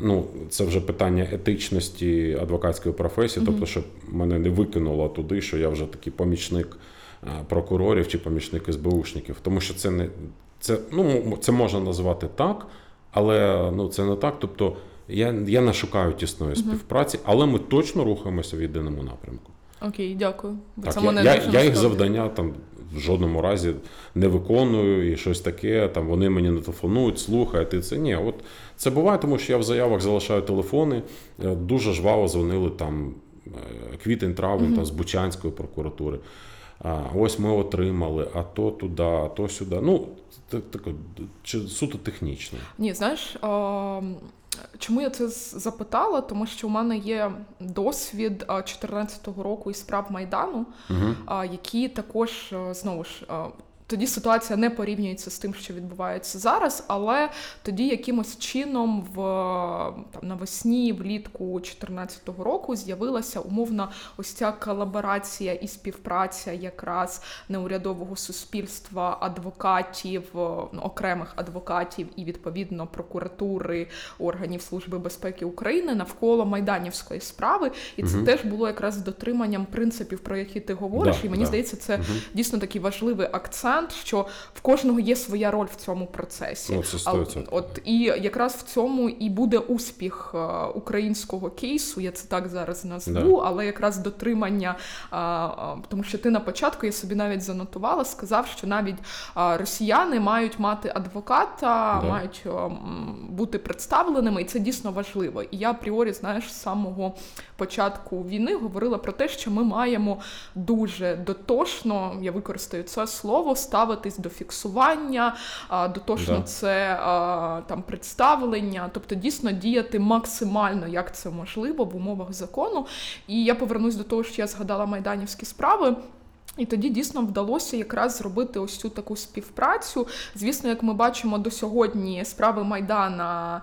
Speaker 3: Ну, це вже питання етичності адвокатської професії, uh тобто, щоб мене не викинуло туди, що я вже такий помічник прокурорів чи помічник СБУшників, тому що це не це ну, це можна назвати так, але ну, це не так. Тобто я я не шукаю тісної співпраці, але ми точно рухаємося в єдиному напрямку.
Speaker 2: Окей, дякую.
Speaker 3: Так, це я мене я, я їх завдання там в жодному разі не виконую і щось таке. Там Вони мені не телефонують, слухай, ти це ні. От Це буває, тому що я в заявах залишаю телефони. Е, дуже жваво дзвонили там е, квітень-травень uh там, з Бучанської прокуратури. А, Ось ми отримали, а то туди, а то сюди. Ну, таке суто технічно.
Speaker 2: Ні, знаєш. А... Чому я це запитала? Тому що у мене є досвід 2014 року і справ майдану, uh які також знову ж тоді ситуація не порівнюється з тим, що відбувається зараз, але тоді якимось чином в там навесні, влітку 2014 року з'явилася умовна ось ця колаборація і співпраця якраз неурядового суспільства, адвокатів, ну, окремих адвокатів і відповідно прокуратури органів Служби безпеки України навколо майданівської справи. І це угу. теж було якраз дотриманням принципів, про які ти говориш. Да, і мені да. здається, це угу. дійсно такий важливий акцент акцент, що в кожного є своя роль в цьому процесі.
Speaker 3: Ну, це 100%.
Speaker 2: От і якраз в цьому і буде успіх е, українського кейсу. Я це так зараз назву, да. але якраз дотримання, тому що ти на початку я собі навіть занотувала, сказав, що навіть росіяни мають мати адвоката, да. мають бути представленими, і це дійсно важливо. І я апріорі, знаєш, з самого початку війни говорила про те, що ми маємо дуже дотошно, я використаю це слово ставитись до фіксування, дотошно да. це там представлення, тобто дійсно діяти максимально, як це можливо в умовах закону. І я повернусь до того, що я згадала майданівські справи. І тоді дійсно вдалося якраз зробити ось цю таку співпрацю. Звісно, як ми бачимо до сьогодні, справи Майдана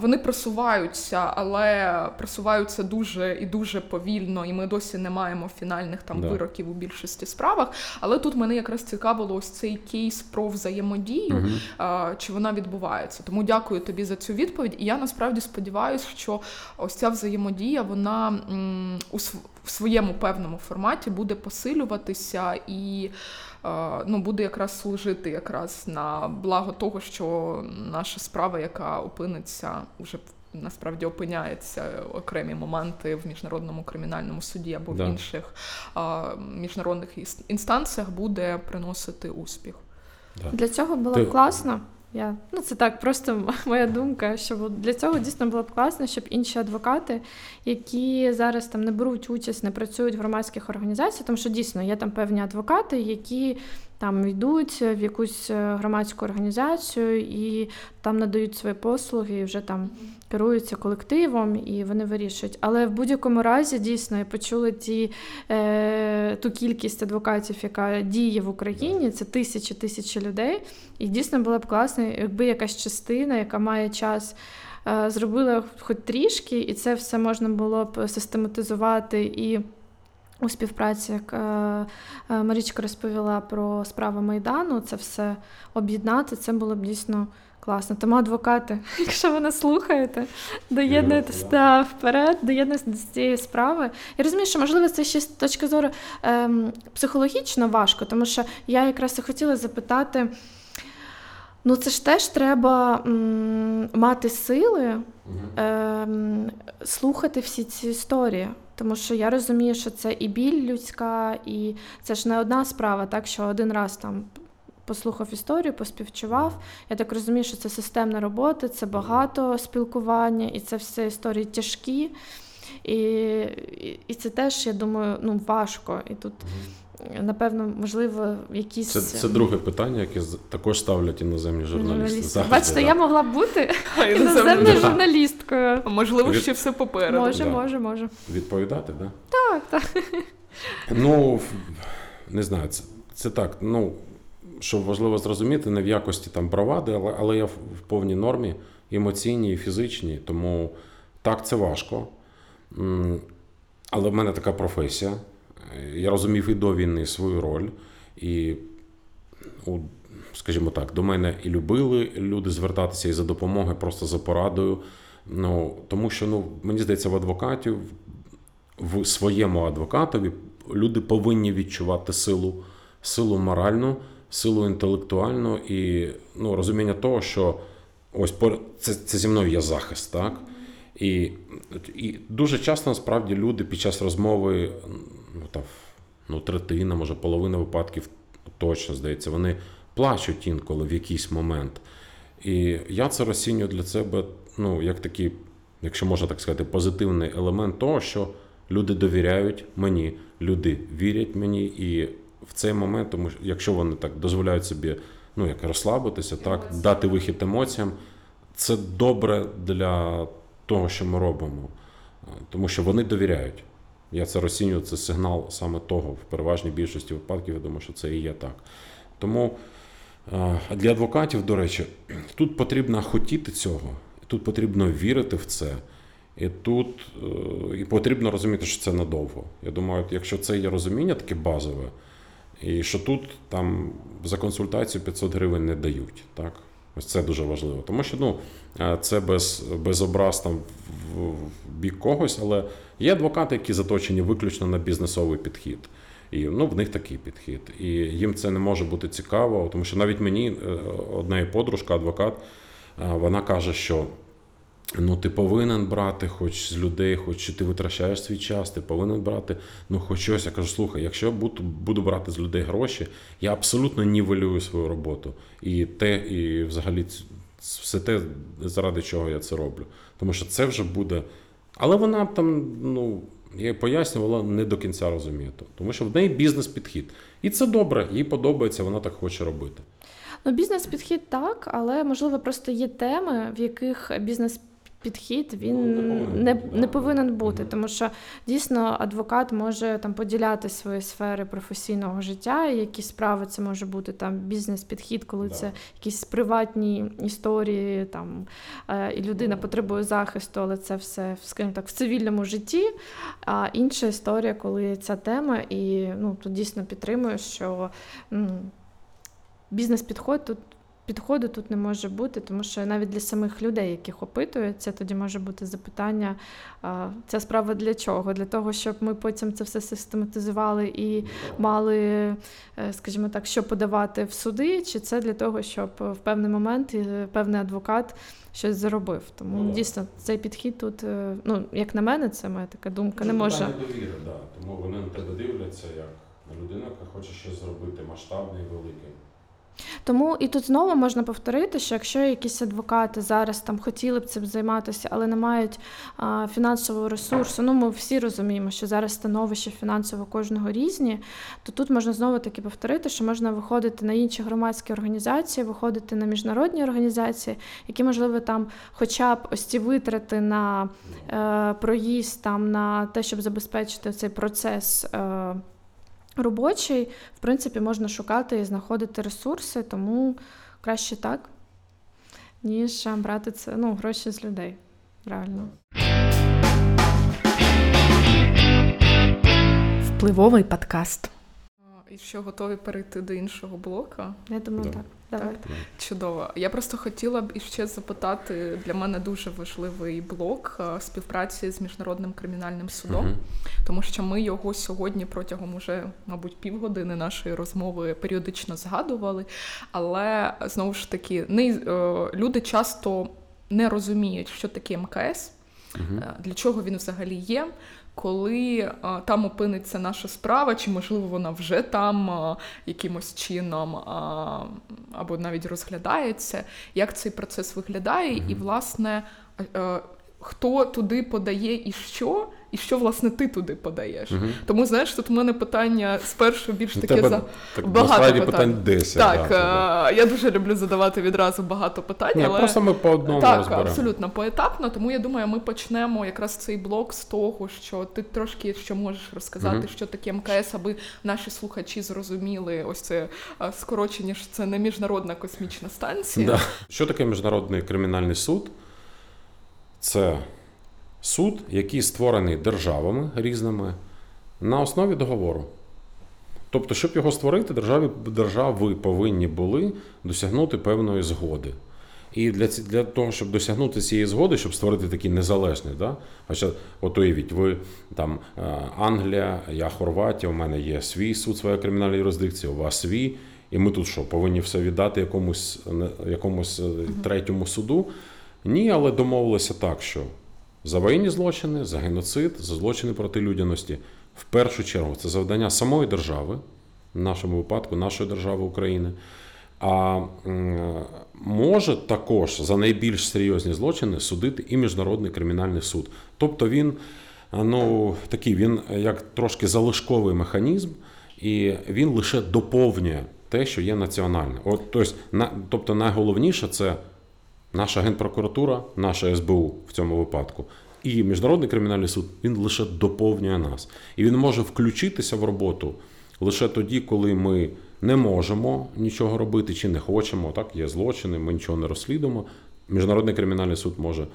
Speaker 2: вони просуваються, але просуваються дуже і дуже повільно, і ми досі не маємо фінальних там да. вироків у більшості справах. Але тут мене якраз цікавило ось цей кейс про взаємодію, угу. чи вона відбувається. Тому дякую тобі за цю відповідь. І я насправді сподіваюся, що ось ця взаємодія вона у в своєму певному форматі буде посилюватися і е, ну, буде якраз служити якраз на благо того, що наша справа, яка опиниться уже насправді опиняється окремі моменти в міжнародному кримінальному суді або
Speaker 3: Да.
Speaker 2: в інших а, міжнародних іс- інстанціях, буде приносити успіх.
Speaker 3: Да.
Speaker 1: Для цього було
Speaker 3: Ти-
Speaker 1: класно. Я, ну це так, просто (laughs) моя думка, що для цього дійсно було б класно, щоб інші адвокати, які зараз там не беруть участь, не працюють в громадських організаціях, тому що дійсно є там певні адвокати, які там йдуть в якусь е, громадську організацію і там надають свої послуги, і вже там керуються колективом, і вони вирішують. Але в будь-якому разі дійсно я почула ті, е, ту кількість адвокатів, яка діє в Україні, це тисячі тисячі людей. І дійсно було б класно, якби якась частина, яка має час. е, Зробила хоч трішки, і це все можна було б систематизувати і у співпраці, як е, е, Марічка розповіла про справи Майдану, це все об'єднати, це було б дійсно класно. Тому адвокати, (laughs) якщо ви нас слухаєте, доєднуйтесь да, вперед, доєднуйтесь до цієї справи. Я розумію, що можливо це ще з точки зору ем, психологічно важко, тому що я якраз і хотіла запитати. Ну, це ж теж треба м, мати сили ем, слухати всі ці історії. Тому що я розумію, що це і біль людська, і це ж не одна справа, так що один раз там послухав історію, поспівчував. Я так розумію, що це системна робота, це багато спілкування, і це все історії тяжкі. І, і, і це теж, я думаю, ну, важко. І тут, напевно, можливо, якісь.
Speaker 3: Це, це друге питання, яке також ставлять іноземні журналісти.
Speaker 1: журналісти.
Speaker 3: Завжди,
Speaker 1: Бачите,
Speaker 3: да.
Speaker 1: я могла б бути (laughs) іноземною журналісткою.
Speaker 2: Можливо, ще все попереду.
Speaker 1: Може,
Speaker 3: да.
Speaker 1: може, може.
Speaker 3: Відповідати, да?
Speaker 1: Так, так.
Speaker 3: Ну, не знаю, це, це так. Ну, що важливо зрозуміти, не в якості там бравади, але, але я в, повній нормі емоційній і фізичній. Тому так, це важко. Але в мене така професія. Я розумів і до війни свою роль. І, скажімо так, до мене і любили люди звертатися і за допомогою, просто за порадою. Ну, тому що ну, мені здається, в адвокатів в своєму адвокатові люди повинні відчувати силу, силу моральну, силу інтелектуальну і ну, розуміння того, що ось це, це зі мною є захист, так? І, і дуже часто насправді люди під час розмови, ну там, ну, третина, може, половина випадків точно здається, вони плачуть інколи в якийсь момент. І я це розцінюю для себе, ну, як такий, якщо можна так сказати, позитивний елемент того, що люди довіряють мені, люди вірять мені, і в цей момент, тому що якщо вони так дозволяють собі ну, як розслабитися, так, дати вихід емоціям, це добре для того, що ми робимо. Тому що вони довіряють. Я це розцінюю, це сигнал саме того. В переважній більшості випадків, я думаю, що це і є так. Тому е, для адвокатів, до речі, тут потрібно хотіти цього, тут потрібно вірити в це. І тут е, і потрібно розуміти, що це надовго. Я думаю, якщо це є розуміння таке базове, і що тут там за консультацію 500 гривень не дають. Так? Ось це дуже важливо. Тому що ну, е, це без, без образ там в, в бік когось, але є адвокати, які заточені виключно на бізнесовий підхід. І ну, в них такий підхід. І їм це не може бути цікаво, тому що навіть мені е, одна подружка, адвокат, е, вона каже, що ну, ти повинен брати хоч з людей, хоч що ти витрачаєш свій час, ти повинен брати ну, хоч щось. Я кажу, слухай, якщо буду, буду брати з людей гроші, я абсолютно нівелюю свою роботу. І те, і взагалі все те, заради чого я це роблю. Тому що це вже буде. Але вона там, ну, я пояснювала, не до кінця розуміє. то. Тому що в неї бізнес-підхід. І це добре, їй подобається, вона так хоче робити.
Speaker 1: Ну, бізнес-підхід так, але можливо просто є теми, в яких бізнес. Підхід він
Speaker 3: Ну, не повинен
Speaker 1: не, повинен бути, тому що дійсно адвокат може там поділяти свої сфери професійного життя. Які справи це може бути там бізнес-підхід, коли це якісь приватні історії, там е, і людина потребує захисту, але це все скажімо так в цивільному житті. А інша історія, коли ця тема, і ну тут дійсно підтримую, що бізнес-підход тут підходу тут не може бути, тому що навіть для самих людей, яких опитується, тоді може бути запитання: ця справа для чого? Для того, щоб ми потім це все систематизували і мали, е, скажімо так, що подавати в суди, чи це для того, щоб в певний момент е, певний адвокат щось заробив. Тому ну, дійсно цей підхід тут, е, ну як на мене, це моя така думка. Не може
Speaker 3: довіри, да. Тому вони на тебе дивляться як на людину, яка хоче щось зробити масштабне і велике.
Speaker 1: Тому і тут знову можна повторити, що якщо якісь адвокати зараз там хотіли б цим займатися, але не мають а, фінансового ресурсу, ну ми всі розуміємо, що зараз становище фінансово кожного різні, то тут можна знову таки повторити, що можна виходити на інші громадські організації, виходити на міжнародні організації, які, можливо, там хоча б ось ці витрати на е, проїзд, там на те, щоб забезпечити цей процес. Е, робочий, в принципі, можна шукати і знаходити ресурси, тому краще так, ніж брати це ну, гроші з людей. Реально.
Speaker 2: Впливовий подкаст. І що готові перейти до іншого блока?
Speaker 1: Я думаю, так. Давай.
Speaker 2: Чудово. Я просто хотіла б іще запитати для мене дуже важливий блок е, співпраці з міжнародним кримінальним судом, uh тому що ми його сьогодні протягом уже, мабуть, півгодини нашої розмови періодично згадували. Але знову ж таки, не е, люди часто не розуміють, що таке МКС. uh Для чого він взагалі є? Коли а, там опиниться наша справа, чи можливо вона вже там а, якимось чином а, або навіть розглядається, як цей процес виглядає, і власне хто туди подає і що, і що власне ти туди подаєш. Угу. Тому знаєш, тут у мене питання спершу більш таке
Speaker 3: Тебе, за так, багато питань. питань 10.
Speaker 2: Так, да, я дуже люблю задавати відразу багато питань.
Speaker 3: Ні,
Speaker 2: але
Speaker 3: просто ми по одному
Speaker 2: так,
Speaker 3: розберемо.
Speaker 2: абсолютно поетапно. Тому я думаю, ми почнемо якраз цей блок з того, що ти трошки що можеш розказати, угу. що таке МКС, аби наші слухачі зрозуміли ось це скорочення, що це не міжнародна космічна станція.
Speaker 3: Да. Що таке міжнародний кримінальний суд? Це суд, який створений державами різними на основі договору. Тобто, щоб його створити, держави, держави повинні були досягнути певної згоди. І для для того, щоб досягнути цієї згоди, щоб створити такий незалежний, да? Хоча, от уявіть, ви там е, Англія, я Хорватія, у мене є свій суд, своя кримінальна юрисдикція, у вас свій. І ми тут що, повинні все віддати якомусь якомусь uh третьому суду. Ні, але домовилися так, що за воєнні злочини, за геноцид, за злочини проти людяності в першу чергу це завдання самої держави, в нашому випадку, нашої держави України. А може також за найбільш серйозні злочини судити і Міжнародний кримінальний суд. Тобто він ну, такий, він як трошки залишковий механізм, і він лише доповнює те, що є національне. От, Тобто найголовніше це наша генпрокуратура, наша СБУ в цьому випадку. І Міжнародний кримінальний суд він лише доповнює нас. І він може включитися в роботу лише тоді, коли ми не можемо нічого робити чи не хочемо. Так, є злочини, ми нічого не розслідуємо. Міжнародний кримінальний суд може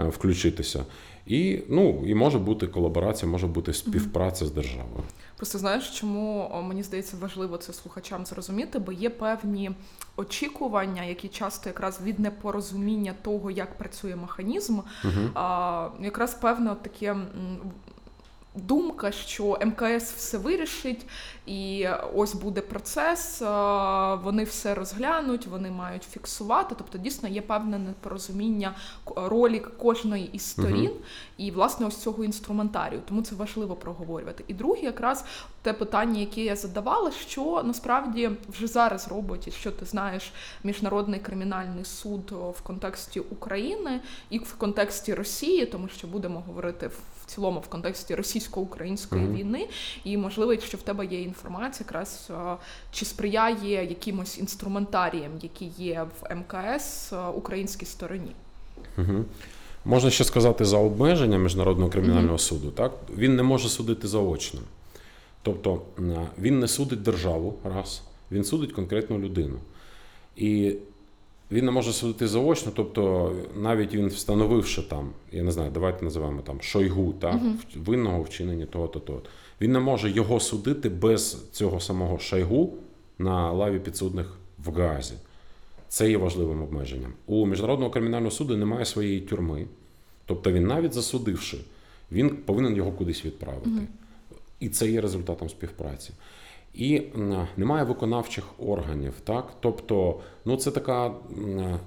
Speaker 3: е, включитися. І ну, і може бути колаборація, може бути співпраця з державою.
Speaker 2: Просто знаєш, чому мені здається важливо це слухачам зрозуміти, бо є певні очікування, які часто якраз від непорозуміння того, як працює механізм, угу. а, якраз певне таке думка, що МКС все вирішить, і ось буде процес, вони все розглянуть, вони мають фіксувати. Тобто, дійсно є певне непорозуміння ролі кожної із сторін, uh і власне ось цього інструментарію. Тому це важливо проговорювати. І друге, якраз те питання, яке я задавала, що насправді вже зараз робить, що ти знаєш, міжнародний кримінальний суд в контексті України і в контексті Росії, тому що будемо говорити в цілому в контексті російсько-української mm-hmm. війни, і можливо, якщо в тебе є інформація, якраз чи сприяє якимось інструментаріям, які є в МКС українській стороні.
Speaker 3: Mm-hmm. Можна ще сказати за обмеження міжнародного кримінального mm-hmm. суду. Так він не може судити заочно. Тобто він не судить державу раз, він судить конкретну людину. І він не може судити заочно, тобто навіть він встановивши там, я не знаю, давайте називаємо там Шойгу, так, uh винного вчинення того-то, того. Він не може його судити без цього самого Шойгу на лаві підсудних в Газі. Це є важливим обмеженням. У міжнародного кримінального суду немає своєї тюрми, тобто він навіть засудивши, він повинен його кудись відправити. І це є результатом співпраці. І немає виконавчих органів, так тобто, ну це така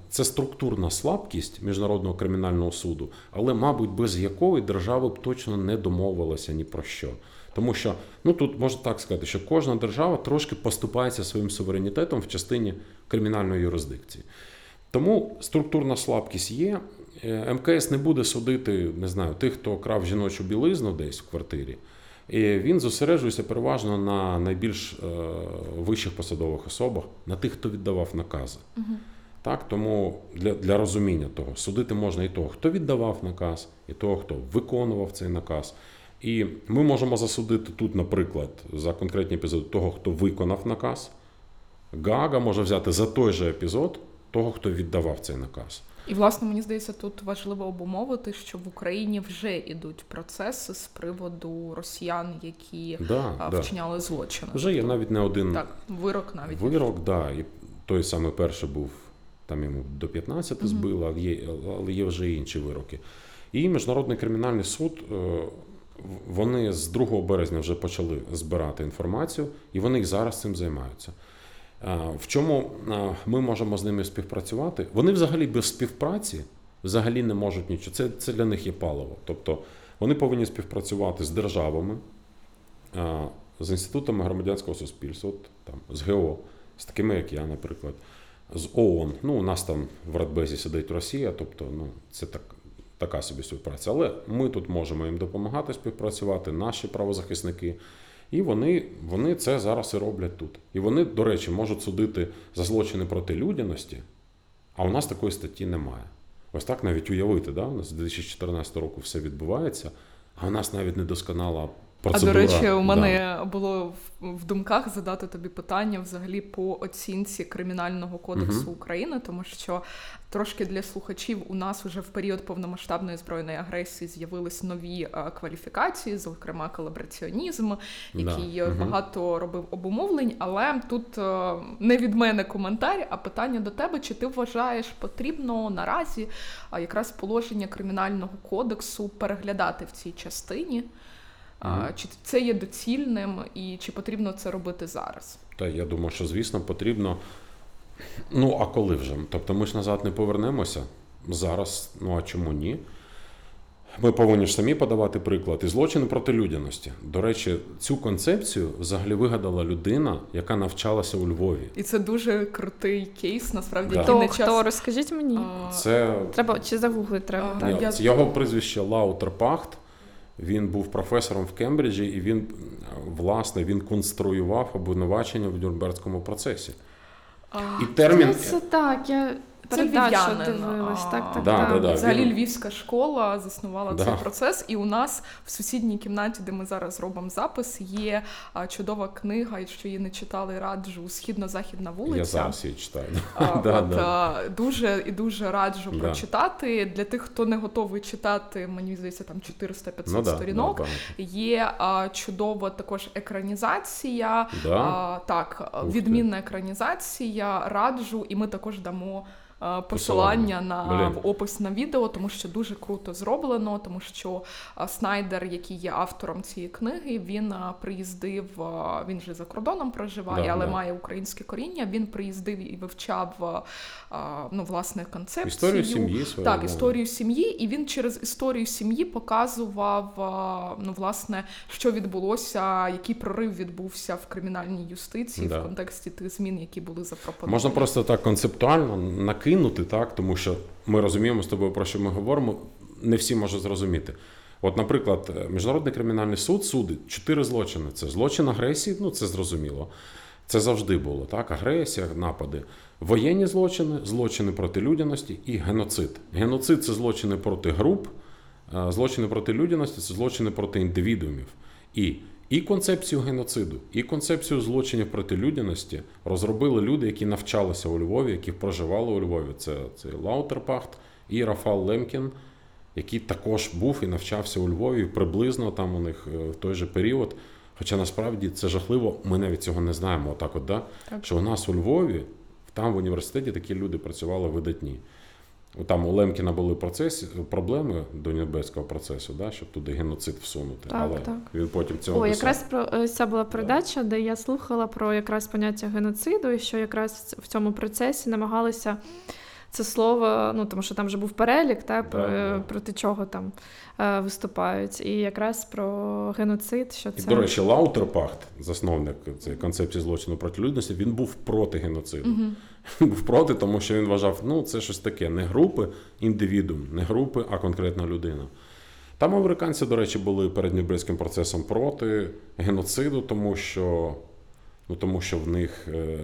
Speaker 3: це структурна слабкість міжнародного кримінального суду, але, мабуть, без якої держава б точно не домовилася ні про що. Тому що ну тут можна так сказати, що кожна держава трошки поступається своїм суверенітетом в частині кримінальної юрисдикції. Тому структурна слабкість є. Е, МКС не буде судити, не знаю, тих, хто крав жіночу білизну десь в квартирі. І він зосереджується переважно на найбільш е, вищих посадових особах, на тих, хто віддавав накази. Так, тому для, для розуміння того, судити можна і того, хто віддавав наказ, і того, хто виконував цей наказ. І ми можемо засудити тут, наприклад, за конкретні епізоди того, хто виконав наказ. Гага може взяти за той же епізод того, хто віддавав цей наказ.
Speaker 2: І власне мені здається, тут важливо обумовити, що в Україні вже ідуть процеси з приводу росіян, які
Speaker 3: Да,
Speaker 2: а,
Speaker 3: да.
Speaker 2: вчиняли злочини.
Speaker 3: Вже є навіть не один
Speaker 2: Так, вирок навіть
Speaker 3: вирок, да, і той самий перший був там йому до 15 збило, але є, але є вже інші вироки. І Міжнародний кримінальний суд. е, Вони з 2 березня вже почали збирати інформацію, і вони і зараз цим займаються. Е, В чому е, ми можемо з ними співпрацювати? Вони взагалі без співпраці взагалі не можуть нічого. Це, це для них є паливо. Тобто вони повинні співпрацювати з державами, е, з інститутами громадянського суспільства, там, з ГО, з такими, як я, наприклад, з ООН. Ну, у нас там в Радбезі сидить Росія, тобто ну, це так, така собі співпраця. Але ми тут можемо їм допомагати співпрацювати, наші правозахисники. І вони, вони це зараз і роблять тут. І вони, до речі, можуть судити за злочини проти людяності, а у нас такої статті немає. Ось так навіть уявити, да? у нас з 2014 року все відбувається, а у нас навіть недосконала
Speaker 2: А до речі, у
Speaker 3: Да.
Speaker 2: мене було в, думках задати тобі питання взагалі по оцінці кримінального кодексу
Speaker 3: Мгм.
Speaker 2: України, тому що трошки для слухачів у нас вже в період повномасштабної збройної агресії з'явились нові е, кваліфікації, зокрема колабораціонізм, який
Speaker 3: Да. Мгм.
Speaker 2: багато робив обумовлень. Але тут е, не від мене коментар, а питання до тебе: чи ти вважаєш потрібно наразі якраз положення кримінального кодексу переглядати в цій частині? Чи це є доцільним і чи потрібно це робити зараз?
Speaker 3: Та я думаю, що звісно потрібно. Ну, а коли вже? Тобто ми ж назад не повернемося зараз. Ну а чому ні? Ми повинні ж самі подавати приклад. І злочини проти людяності. До речі, цю концепцію взагалі вигадала людина, яка навчалася у Львові.
Speaker 2: І це дуже крутий кейс, насправді,
Speaker 3: Да.
Speaker 2: який не час.
Speaker 1: хто розкажіть мені?
Speaker 3: Це
Speaker 1: Треба чи загуглити треба,
Speaker 2: А,
Speaker 1: так?
Speaker 3: Ні,
Speaker 2: я-
Speaker 3: його прізвище Лаутерпахт. Він був професором в Кембриджі, і він власне він конструював обвинувачення в Нюрнберзькому процесі.
Speaker 2: а,
Speaker 3: І термін
Speaker 1: це так, я передачу дивилась. Так, так,
Speaker 3: Да,
Speaker 1: так.
Speaker 3: да, да.
Speaker 2: Взагалі
Speaker 3: він-
Speaker 2: львівська школа заснувала
Speaker 3: Да.
Speaker 2: цей процес, і у нас в сусідній кімнаті, де ми зараз робимо запис, є а, чудова книга, якщо її не читали, раджу східно-західна вулиця.
Speaker 3: Я зараз її читаю.
Speaker 2: А, (laughs)
Speaker 3: Да,
Speaker 2: от,
Speaker 3: да.
Speaker 2: а, Дуже і дуже раджу
Speaker 3: Да.
Speaker 2: прочитати. Для тих, хто не готовий читати, мені здається, там 400-500
Speaker 3: Ну,
Speaker 2: сторінок. Є а, чудова також екранізація.
Speaker 3: Да?
Speaker 2: А, так,
Speaker 3: Ух ти.
Speaker 2: відмінна екранізація. Раджу, і ми також дамо. А, Посилання на в опис на відео, тому що дуже круто зроблено, тому що Снайдер, який є автором цієї книги, він приїздив. Він же за кордоном проживає,
Speaker 3: Да,
Speaker 2: але
Speaker 3: да.
Speaker 2: має українське коріння. Він приїздив і вивчав ну, власне концепцію.
Speaker 3: Історію сім'ї.
Speaker 2: Так, історію сім'ї, і він через історію сім'ї показував ну, власне, що відбулося, який прорив відбувся в кримінальній юстиції
Speaker 3: Да.
Speaker 2: в контексті тих змін, які були запропоновані.
Speaker 3: Можна просто так концептуально накинути, так, тому що ми розуміємо з тобою, про що ми говоримо. Не всі можуть зрозуміти. От, наприклад, Міжнародний кримінальний суд судить чотири злочини: це злочин агресії, ну це зрозуміло. Це завжди було так: агресія, напади, воєнні злочини, злочини проти людяності і геноцид. Геноцид це злочини проти груп, е, злочини проти людяності це злочини проти індивідуумів. І, і концепцію геноциду, і концепцію злочинів проти людяності розробили люди, які навчалися у Львові, які проживали у Львові. Це, це Лаутерпахт і Рафал Лемкін, який також був і навчався у Львові приблизно там у них е, в той же період. Хоча насправді це жахливо, ми навіть цього не знаємо. Отак, от, да?
Speaker 2: Так.
Speaker 3: що у нас у Львові, Там в університеті такі люди працювали видатні. Там у Лемкіна були процесі, проблеми до Нюрнберзького процесу, да, щоб туди геноцид всунути.
Speaker 1: Так,
Speaker 3: Але
Speaker 1: так.
Speaker 3: він потім цього
Speaker 1: О,
Speaker 3: писав.
Speaker 1: якраз про е, ця була передача, де я слухала про якраз поняття геноциду, і що якраз в цьому процесі намагалися це слово, ну тому що там вже був перелік, та, про-
Speaker 3: Да, да.
Speaker 1: проти чого там е, виступають. І якраз про геноцид, що
Speaker 3: І,
Speaker 1: це
Speaker 3: до речі, Лаутерпахт, засновник цієї концепції злочину проти людності, він був проти геноциду. Він був проти, тому що він вважав, ну це щось таке, не групи індивідуум, не групи, а конкретна людина. Там американці, до речі, були перед Нюрнберзьким процесом проти геноциду, тому що, ну, тому що в них е,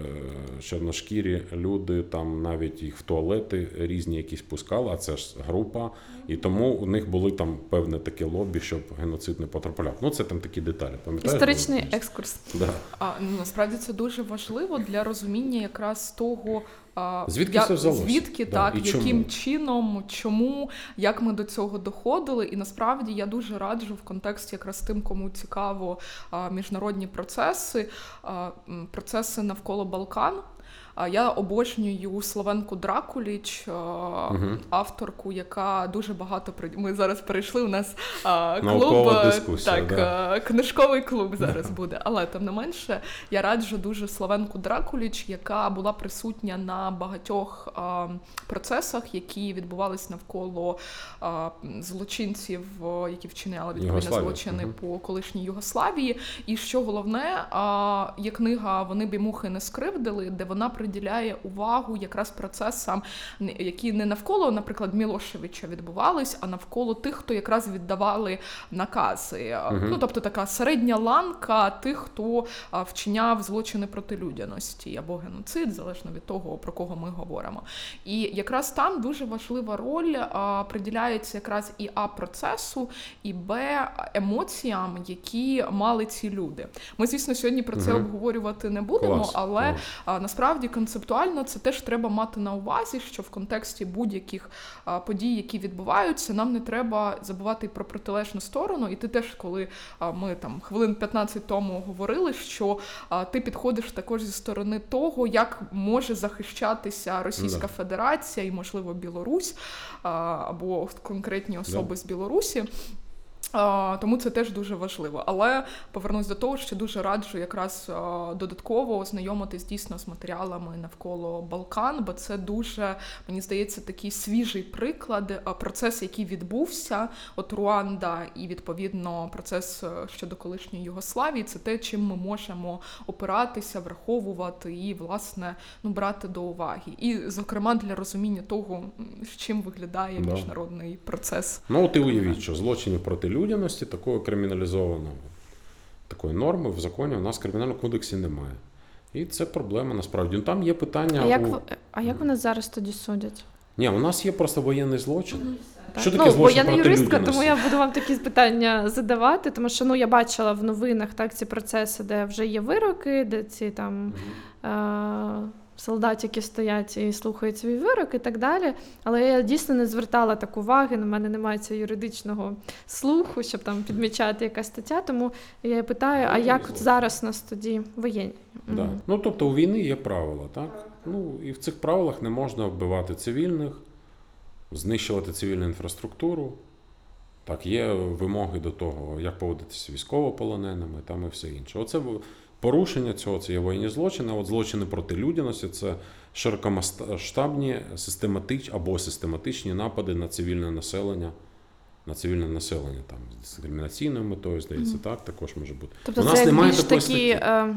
Speaker 3: чорношкірі люди, там навіть їх в туалети різні якісь пускали, а це ж група. І тому у них були там певне таке лобі, щоб геноцид не потрапляв. Ну, це там такі деталі. Пам'ятаєш?
Speaker 1: історичний
Speaker 3: Було?
Speaker 1: екскурс.
Speaker 3: Да.
Speaker 2: А ну, насправді це дуже важливо для розуміння якраз того, а,
Speaker 3: Звідки це взялося?
Speaker 2: звідки
Speaker 3: Да,
Speaker 2: так,
Speaker 3: і чому?
Speaker 2: яким чином, чому, як ми до цього доходили. І насправді я дуже раджу в контексті якраз тим, кому цікаво міжнародні процеси, процеси навколо Балкан. Я обожнюю Словенку Дракуліч,
Speaker 3: Мгм.
Speaker 2: авторку, яка дуже багато при... Ми зараз перейшли. У нас клуб е,
Speaker 3: дискусія,
Speaker 2: так,
Speaker 3: да.
Speaker 2: е, книжковий клуб зараз буде. Але тим не менше, я раджу дуже Словенку Дракуліч, яка була присутня на багатьох процесах, які відбувались навколо злочинців, які вчиняли відповідні злочини
Speaker 3: Мгм.
Speaker 2: по колишній Югославії. І що головне, є книга Вони б мухи не скривдили, де вона приділяє увагу якраз процесам, які не навколо, наприклад, Мілошевича відбувались, а навколо тих, хто якраз віддавали накази.
Speaker 3: Мгм.
Speaker 2: Ну тобто така середня ланка тих, хто вчиняв злочини проти людяності або геноцид, залежно від того, про кого ми говоримо. І якраз там дуже важлива роль а, приділяється якраз і а процесу, і б емоціям, які мали ці люди. Ми, звісно, сьогодні про це
Speaker 3: Мгм.
Speaker 2: обговорювати не будемо,
Speaker 3: Клас,
Speaker 2: але
Speaker 3: клас.
Speaker 2: а, насправді концептуально це теж треба мати на увазі, що в контексті будь-яких подій, які відбуваються, нам не треба забувати про протилежну сторону. І ти теж, коли ми там хвилин 15 тому говорили, що ти підходиш також зі сторони того, як може захищатися Російська
Speaker 3: Да.
Speaker 2: Федерація і, можливо, Білорусь або конкретні особи з Білорусі. А, тому це теж дуже важливо. Але повернусь до того, що дуже раджу якраз а, додатково ознайомитись дійсно з матеріалами навколо Балкан, бо це дуже мені здається такий свіжий приклад, а, процес, який відбувся, от Руанда, і відповідно процес щодо колишньої Югославії. Це те, чим ми можемо опиратися, враховувати і власне ну брати до уваги. І зокрема для розуміння того, з чим виглядає міжнародний процес.
Speaker 3: Ну, і уявіть, що злочинів проти людяності такої криміналізованого, такої норми в законі у нас в кримінальному кодексі немає. І це проблема насправді. Ну, там є питання.
Speaker 1: А як,
Speaker 3: у...
Speaker 1: а як вони зараз тоді судять?
Speaker 3: Ні, у нас є просто воєнний злочин.
Speaker 1: Так.
Speaker 3: Що таке
Speaker 1: ну, бо я не юристка,
Speaker 3: людяності?
Speaker 1: тому я буду вам такі питання задавати, тому що ну я бачила в новинах так ці процеси, де вже є вироки, де ці там е- солдатики стоять і слухають свій вирок і так далі. Але я дійсно не звертала так уваги. На мене немає цього юридичного слуху, щоб там підмічати якась стаття. Тому я питаю: а як от зараз нас тоді воєнні?
Speaker 3: Да. Ну, тобто у війни є правила, так? Ну, і в цих правилах не можна вбивати цивільних, знищувати цивільну інфраструктуру. Так, є вимоги до того, як поводитися з військовополоненими там і все інше. Оце порушення цього це є воєнні злочини. От злочини проти людяності це широкомасштабні систематичні або систематичні напади на цивільне населення. На цивільне населення там з дискримінаційною метою, здається, так також може бути.
Speaker 1: Тобто
Speaker 3: У нас
Speaker 1: це
Speaker 3: немає
Speaker 1: більш
Speaker 3: такої
Speaker 1: такі
Speaker 3: статті.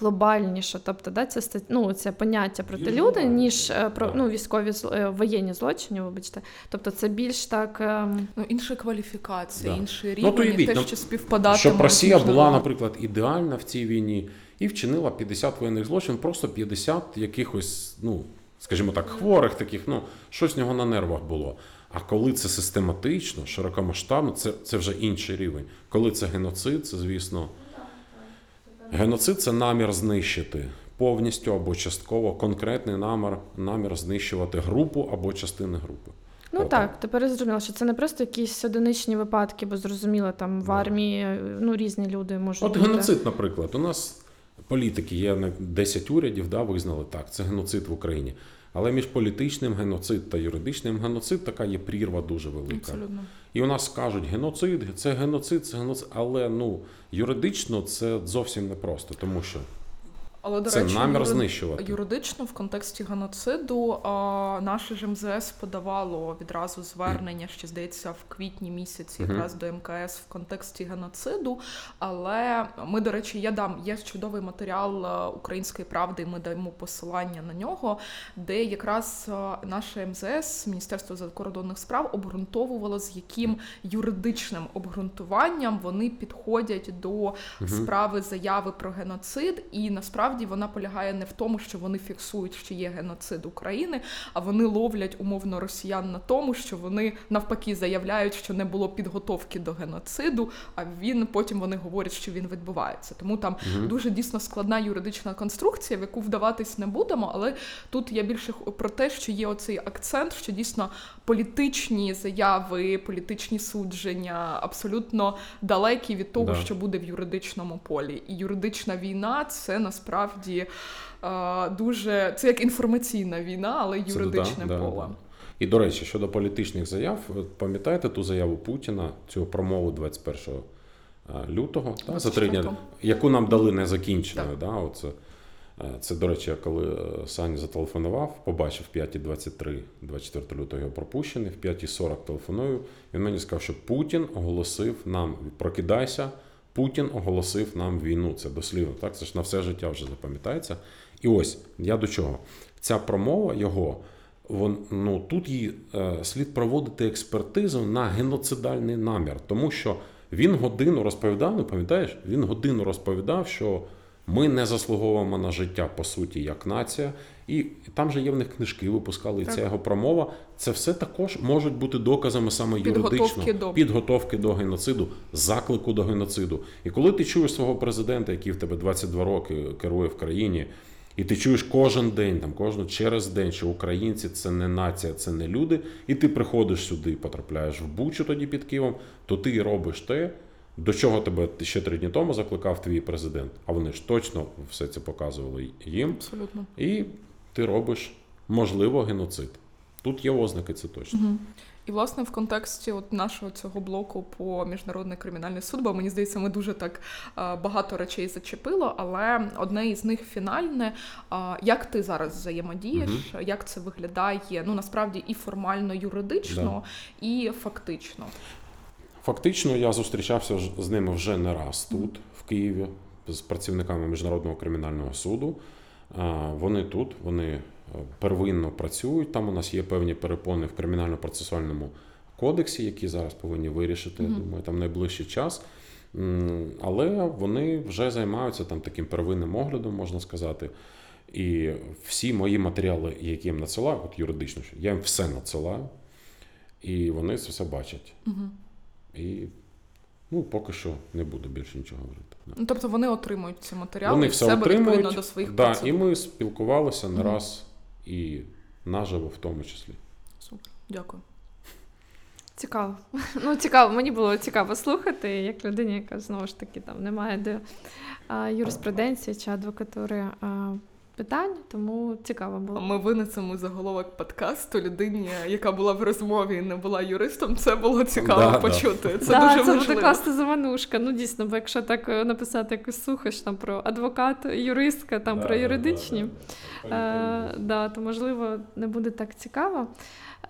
Speaker 1: Глобальніше, тобто да, це, ну, це поняття проти люди, ніж е, про ну, військові е, воєнні злочини, вибачте. Тобто це більш так. е,
Speaker 2: Ну, інша кваліфікація,
Speaker 3: Да.
Speaker 2: інший
Speaker 3: Ну,
Speaker 2: рівень,
Speaker 3: то
Speaker 2: і
Speaker 3: уявіть,
Speaker 2: те,
Speaker 3: ну,
Speaker 2: що співпадатиме.
Speaker 3: Щоб Росія була, наприклад, ідеальна в цій війні і вчинила 50 воєнних злочинів, просто 50 якихось, ну, скажімо так, хворих таких, ну, щось в нього на нервах було. А коли це систематично, широкомасштабно, це, це вже інший рівень. Коли це геноцид, це, звісно, геноцид це намір знищити повністю або частково конкретний намір, намір знищувати групу або частини групи.
Speaker 1: Ну
Speaker 3: Отак.
Speaker 1: так, тепер я зрозуміла, що це не просто якісь одиничні випадки, бо зрозуміло, там в армії ну, різні люди можуть
Speaker 3: От
Speaker 1: бути.
Speaker 3: геноцид, наприклад, у нас політики. Є на 10 урядів, да, визнали так, це геноцид в Україні. Але між політичним геноцид та юридичним геноцид така є прірва дуже велика.
Speaker 2: Абсолютно.
Speaker 3: І у нас кажуть, геноцид, це геноцид, це геноцид. Але ну юридично це зовсім непросто, тому що
Speaker 2: Але до
Speaker 3: це
Speaker 2: речі,
Speaker 3: намір
Speaker 2: юри-
Speaker 3: знищувати.
Speaker 2: Юридично в контексті геноциду а, наше ж МЗС подавало відразу звернення, ще здається, в квітні місяці, якраз до МКС в контексті геноциду. Але ми, до речі, я дам є чудовий матеріал е, української правди, і ми даємо посилання на нього, де якраз е, наше МЗС, Міністерство закордонних справ, обґрунтовувало, з яким юридичним обґрунтуванням вони підходять до справи заяви про геноцид, і насправді вона полягає не в тому, що вони фіксують, що є геноцид України, а вони ловлять умовно росіян на тому, що вони навпаки заявляють, що не було підготовки до геноциду. А він потім вони говорять, що він відбувається. Тому там дуже дійсно складна юридична конструкція, в яку вдаватись не будемо. Але тут я більше про те, що є оцей акцент, що дійсно політичні заяви, політичні судження абсолютно далекі від того,
Speaker 3: Да.
Speaker 2: що буде в юридичному полі. І юридична війна це насправді е, дуже це як інформаційна війна, але юридичне
Speaker 3: да, да,
Speaker 2: поле.
Speaker 3: да. І до речі, щодо політичних заяв, пам'ятаєте ту заяву Путіна, цю промову 21 е, лютого, та, за три дні, яку нам дали незакінченою. Да, оце. Е, Це, до речі, я коли Саня зателефонував, побачив в 5.23, 24 лютого його пропущений, в 5.40 телефоную. Він мені сказав, що Путін оголосив нам прокидайся, Путін оголосив нам війну. Це дослівно. Так, це ж на все життя вже запам'ятається. І ось я до чого. Ця промова його. Вон, ну, тут їй е, слід проводити експертизу на геноцидальний намір, тому що він годину розповідав, ну пам'ятаєш, він годину розповідав, що ми не заслуговуємо на життя по суті як нація, і там же є в них книжки, випускали, і ця його промова. Це все також можуть бути доказами саме
Speaker 2: Підготовки
Speaker 3: юридично
Speaker 2: до.
Speaker 3: підготовки до геноциду, заклику до геноциду. І коли ти чуєш свого президента, який в тебе 22 роки керує в країні, і ти чуєш кожен день, там кожну через день, що українці це не нація, це не люди, і ти приходиш сюди потрапляєш в Бучу тоді під Києвом, то ти робиш те, до чого тебе ще три дні тому закликав твій президент. А вони ж точно все це показували їм.
Speaker 2: Абсолютно.
Speaker 3: І ти робиш, можливо, геноцид. Тут є ознаки, це точно.
Speaker 2: І власне в контексті от нашого цього блоку по міжнародний кримінальний суд, бо мені здається, ми дуже так багато речей зачепило, але одне із них фінальне. Як ти зараз взаємодієш? Як це виглядає? Ну насправді і формально юридично, і фактично.
Speaker 3: Фактично, я зустрічався з ними вже не раз тут, в Києві, з працівниками Міжнародного кримінального суду. Вони тут, вони е, первинно працюють. Там у нас є певні перепони в кримінально-процесуальному кодексі, які зараз повинні вирішити, я думаю, там найближчий час. Але вони вже займаються там таким первинним оглядом, можна сказати. І всі мої матеріали, які я їм надсилаю, от юридично, я їм все надсилаю, і вони це все бачать. І ну, поки що не буду більше нічого говорити. Да.
Speaker 2: Ну тобто вони отримують ці матеріали
Speaker 3: Вони
Speaker 2: і
Speaker 3: все
Speaker 2: себе відповідно до своїх
Speaker 3: да,
Speaker 2: процедур.
Speaker 3: і ми спілкувалися не
Speaker 2: Мгм.
Speaker 3: раз і наживо в тому числі.
Speaker 2: Супер, дякую.
Speaker 1: Цікаво. (laughs) Ну, цікаво, мені було цікаво слухати, як людині, яка знову ж таки там немає до а, юриспруденції чи адвокатури а, питань, тому цікаво було.
Speaker 2: Ми винесемо заголовок подкасту людині, яка була в розмові і не була юристом. Це було цікаво
Speaker 3: Да, да.
Speaker 2: почути. Це
Speaker 1: да,
Speaker 2: дуже
Speaker 1: це
Speaker 2: важливо.
Speaker 1: буде класна заманушка. Ну дійсно, бо якщо так е, написати якусь сухаш там про адвокат, юристка, там про юридичні, Е, да, то можливо не буде так цікаво.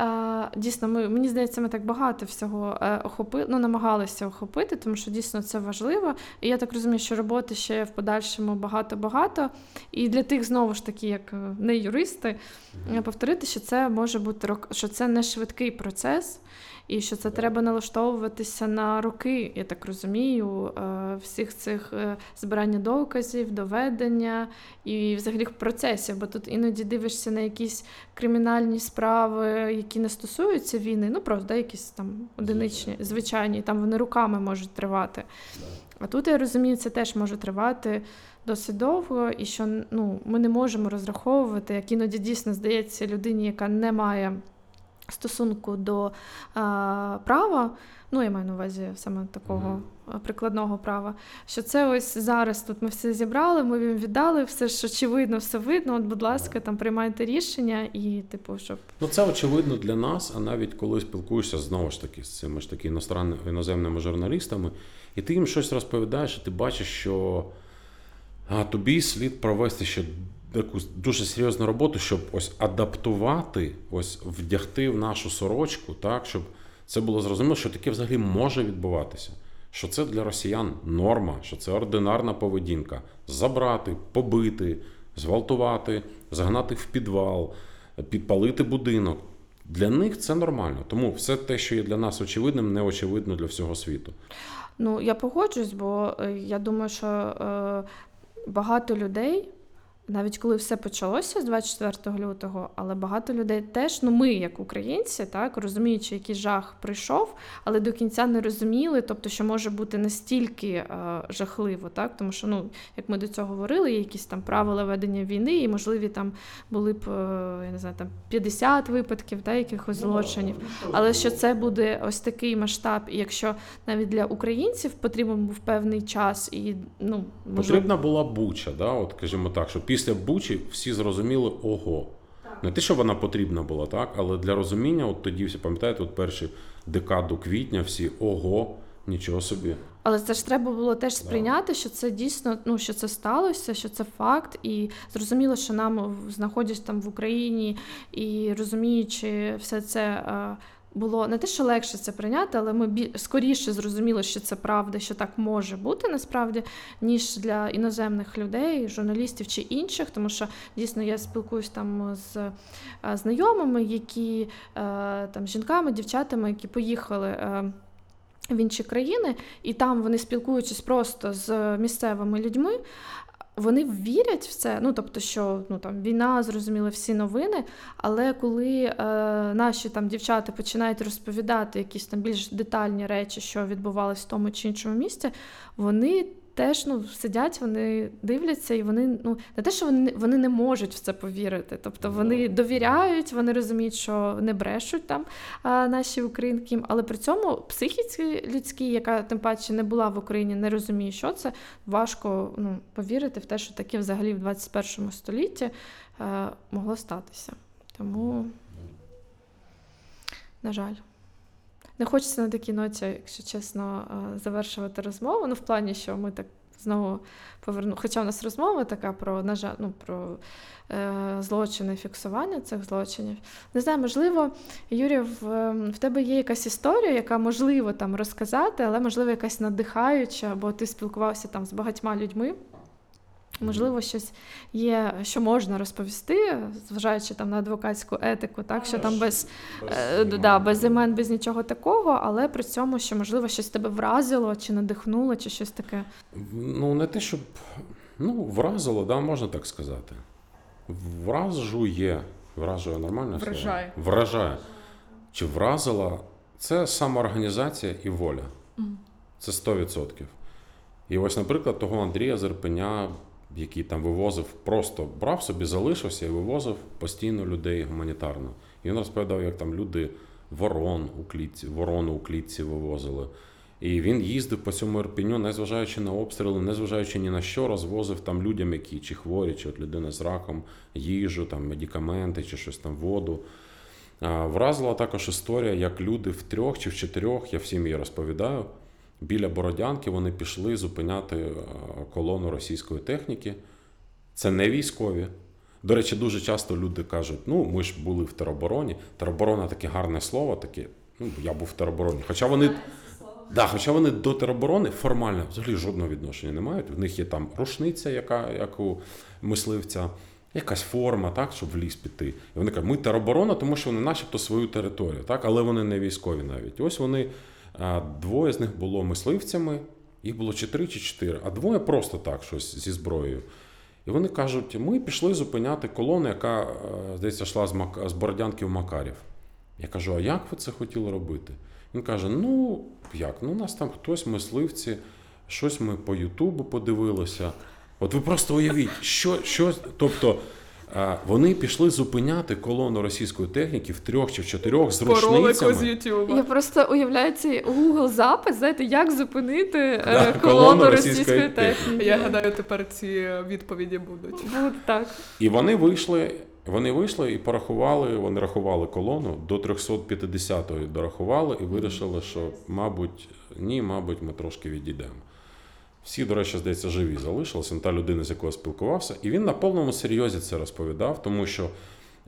Speaker 1: Е, дійсно, ми, мені здається, ми так багато всього е, охопи, ну, намагалися охопити, тому що дійсно це важливо. І я так розумію, що роботи ще в подальшому багато-багато. І для тих, знову ж таки, як е, не юристи, повторити, що це може бути що це не швидкий процес. І що це треба налаштовуватися на роки, я так розумію, е, всіх цих е, збирання доказів, доведення і взагалі процесів. Бо тут іноді дивишся на якісь кримінальні справи, які не стосуються війни, ну просто да, якісь там одиничні, звичайні, там вони руками можуть тривати. А тут я розумію, це теж може тривати досить довго, і що ну, ми не можемо розраховувати, як іноді дійсно здається людині, яка не має стосунку до а, права, ну я маю на увазі саме такого
Speaker 3: Мгм.
Speaker 1: прикладного права, що це ось зараз тут ми все зібрали, ми їм віддали, все ж очевидно, все видно. От, будь ласка, там приймайте рішення і, типу, щоб
Speaker 3: Ну, це очевидно для нас, а навіть коли спілкуєшся знову ж таки з цими ж таки іностранними іноземними журналістами, і ти їм щось розповідаєш, і ти бачиш, що а, тобі слід провести ще якусь дуже серйозну роботу, щоб ось адаптувати, ось вдягти в нашу сорочку, так, щоб це було зрозуміло, що таке взагалі може відбуватися. Що це для росіян норма, що це ординарна поведінка. Забрати, побити, зґвалтувати, загнати в підвал, підпалити будинок. Для них це нормально. Тому все те, що є для нас очевидним, не очевидно для всього світу.
Speaker 1: Ну, я погоджуюсь, бо е, я думаю, що е, багато людей, навіть коли все почалося з 24 лютого, але багато людей теж, ну ми, як українці, так розуміючи, який жах прийшов, але до кінця не розуміли, тобто, що може бути настільки е, жахливо, так тому що, ну як ми до цього говорили, є якісь там правила ведення війни, і можливі там були б е, я не знаю, там 50 випадків, та якихось злочинів. Але що це буде ось такий масштаб, і якщо навіть для українців потрібен був певний час, і ну можливо,
Speaker 3: Потрібна була буча, да? от, скажімо так, що після бучі всі зрозуміли ого. Не те, що вона потрібна була, так, але для розуміння, от тоді всі пам'ятаєте, от перші декаду квітня всі ого, нічого собі.
Speaker 1: Але це ж треба було теж сприйняти, що це дійсно ну що це сталося, що це факт, і зрозуміло, що нам знаходячись там в Україні і розуміючи все це. Було не те, що легше це прийняти, але ми бі- скоріше зрозуміли, що це правда, що так може бути насправді, ніж для іноземних людей, журналістів чи інших, тому що дійсно я спілкуюсь там з е, знайомими, які е, там жінками, дівчатами, які поїхали. е, в інші країни, і там вони спілкуючись просто з місцевими людьми. Вони вірять в це, ну тобто, що ну там війна, зрозуміло, всі новини. Але коли е, наші там дівчата починають розповідати якісь там більш детальні речі, що відбувалось в тому чи іншому місці, вони теж ну сидять, вони дивляться, і вони ну не те, що вони вони не можуть в це повірити. Тобто вони довіряють, вони розуміють, що не брешуть там а, наші українки, але при цьому психіці людській, яка тим паче не була в Україні, не розуміє, що це важко ну, повірити в те, що таке взагалі в 21 столітті е, могло статися. Тому, на жаль. Не хочеться на такій ноті, якщо чесно, завершувати розмову. Ну, в плані, що ми так знову поверну. Хоча у нас розмова така про на жаль, ну, про е, злочини, фіксування цих злочинів. Не знаю, можливо, Юрій, в, в тебе є якась історія, яка можливо там розказати, але можливо якась надихаюча, бо ти спілкувався там з багатьма людьми. Можливо, щось є, що можна розповісти, зважаючи там на адвокатську етику, так що там без, е, да, без імен, без нічого такого, але при цьому, що можливо щось тебе вразило, чи надихнуло, чи щось таке.
Speaker 3: Ну, не те, щоб ну, вразило, да, можна так сказати. Вражує. Вражує нормальне слово?
Speaker 2: Вражає.
Speaker 3: Вражає. Чи вразила це самоорганізація і воля. Це 100%. І ось, наприклад, того Андрія Зерпеня, який там вивозив, просто брав собі, залишився і вивозив постійно людей гуманітарно. І він розповідав, як там люди ворон у клітці, ворону у клітці вивозили. І він їздив по цьому Ірпіню, незважаючи на обстріли, незважаючи ні на що, розвозив там людям, які чи хворі, чи от людина з раком, їжу, там медикаменти, чи щось там воду. Вразила також історія, як люди в трьох чи в чотирьох, я всім її розповідаю. Біля Бородянки вони пішли зупиняти е, колону російської техніки. Це не військові. До речі, дуже часто люди кажуть: ну, ми ж були в теробороні. Тероборона таке гарне слово, таке, ну, я був в теробороні. Хоча вони. Да, хоча вони до тероборони формально взагалі жодного відношення не мають. В них є там рушниця, яка як у мисливця, якась форма, так, щоб в ліс піти. І вони кажуть, ми тероборона, тому що вони начебто свою територію, так, але вони не військові навіть. Ось вони, двоє з них було мисливцями, їх було чи три чи чотири, а двоє просто так, щось зі зброєю. І вони кажуть, ми пішли зупиняти колону, яка, е, здається, йшла з, Мак... з Бородянки в Макарів. Я кажу, а як ви це хотіли робити? Він каже: ну як? Ну, у нас там хтось, мисливці, щось ми по Ютубу подивилися. От ви просто уявіть, що, що тобто вони пішли зупиняти колону російської техніки в трьох чи в чотирьох з
Speaker 2: ролику з. Ютуба.
Speaker 1: Я просто уявляю цей Google запис, знаєте, як зупинити е,
Speaker 3: Да,
Speaker 1: колону,
Speaker 3: колону
Speaker 1: російської
Speaker 3: російської
Speaker 1: техніки.
Speaker 2: Я гадаю, тепер ці відповіді будуть.
Speaker 1: Буде так.
Speaker 3: І вони вийшли, вони вийшли і порахували, вони рахували колону до 350-ї дорахували і вирішили, що, мабуть, ні, мабуть, ми трошки відійдемо. Всі, до речі, здається, живі залишилися. Та людина, з якою спілкувався, і він на повному серйозі це розповідав, тому що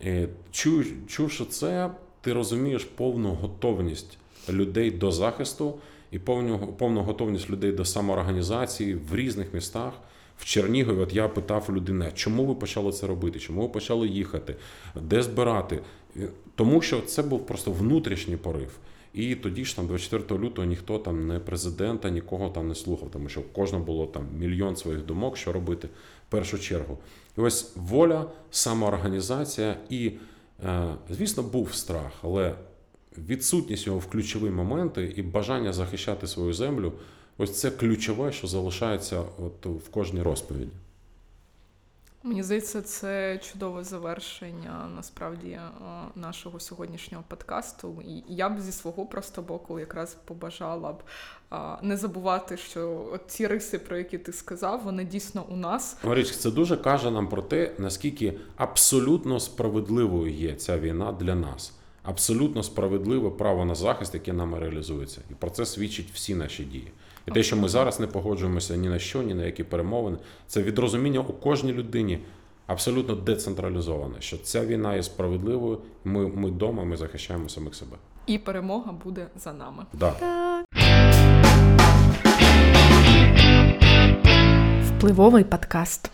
Speaker 3: е, чу, чувши це, ти розумієш повну готовність людей до захисту і повну, повну готовність людей до самоорганізації в різних містах. В Чернігові, от я питав людини, чому ви почали це робити? Чому ви почали їхати? Де збирати? Е, Тому що це був просто внутрішній порив. І тоді ж там 24 лютого ніхто там не президента, нікого там не слухав, тому що кожного було там мільйон своїх думок, що робити в першу чергу. І ось воля, самоорганізація і, е, звісно, був страх, але відсутність його в ключові моменти і бажання захищати свою землю ось це ключове, що залишається от в кожній розповіді.
Speaker 2: Мені здається, це чудове завершення насправді е, нашого сьогоднішнього подкасту. І я б зі свого просто боку якраз побажала б е, не забувати, що ці риси, про які ти сказав, вони дійсно у нас.
Speaker 3: Марічка, це дуже каже нам про те, наскільки абсолютно справедливою є ця війна для нас. Абсолютно справедливе право на захист, яке нами реалізується. І про це свідчить всі наші дії. І те, що ми зараз не погоджуємося ні на що, ні на які перемовини, це відрозуміння у кожній людині абсолютно децентралізоване, що ця війна є справедливою. Ми, ми вдома, ми захищаємо самих себе.
Speaker 2: І перемога буде за нами.
Speaker 3: Да.
Speaker 2: Впливовий подкаст.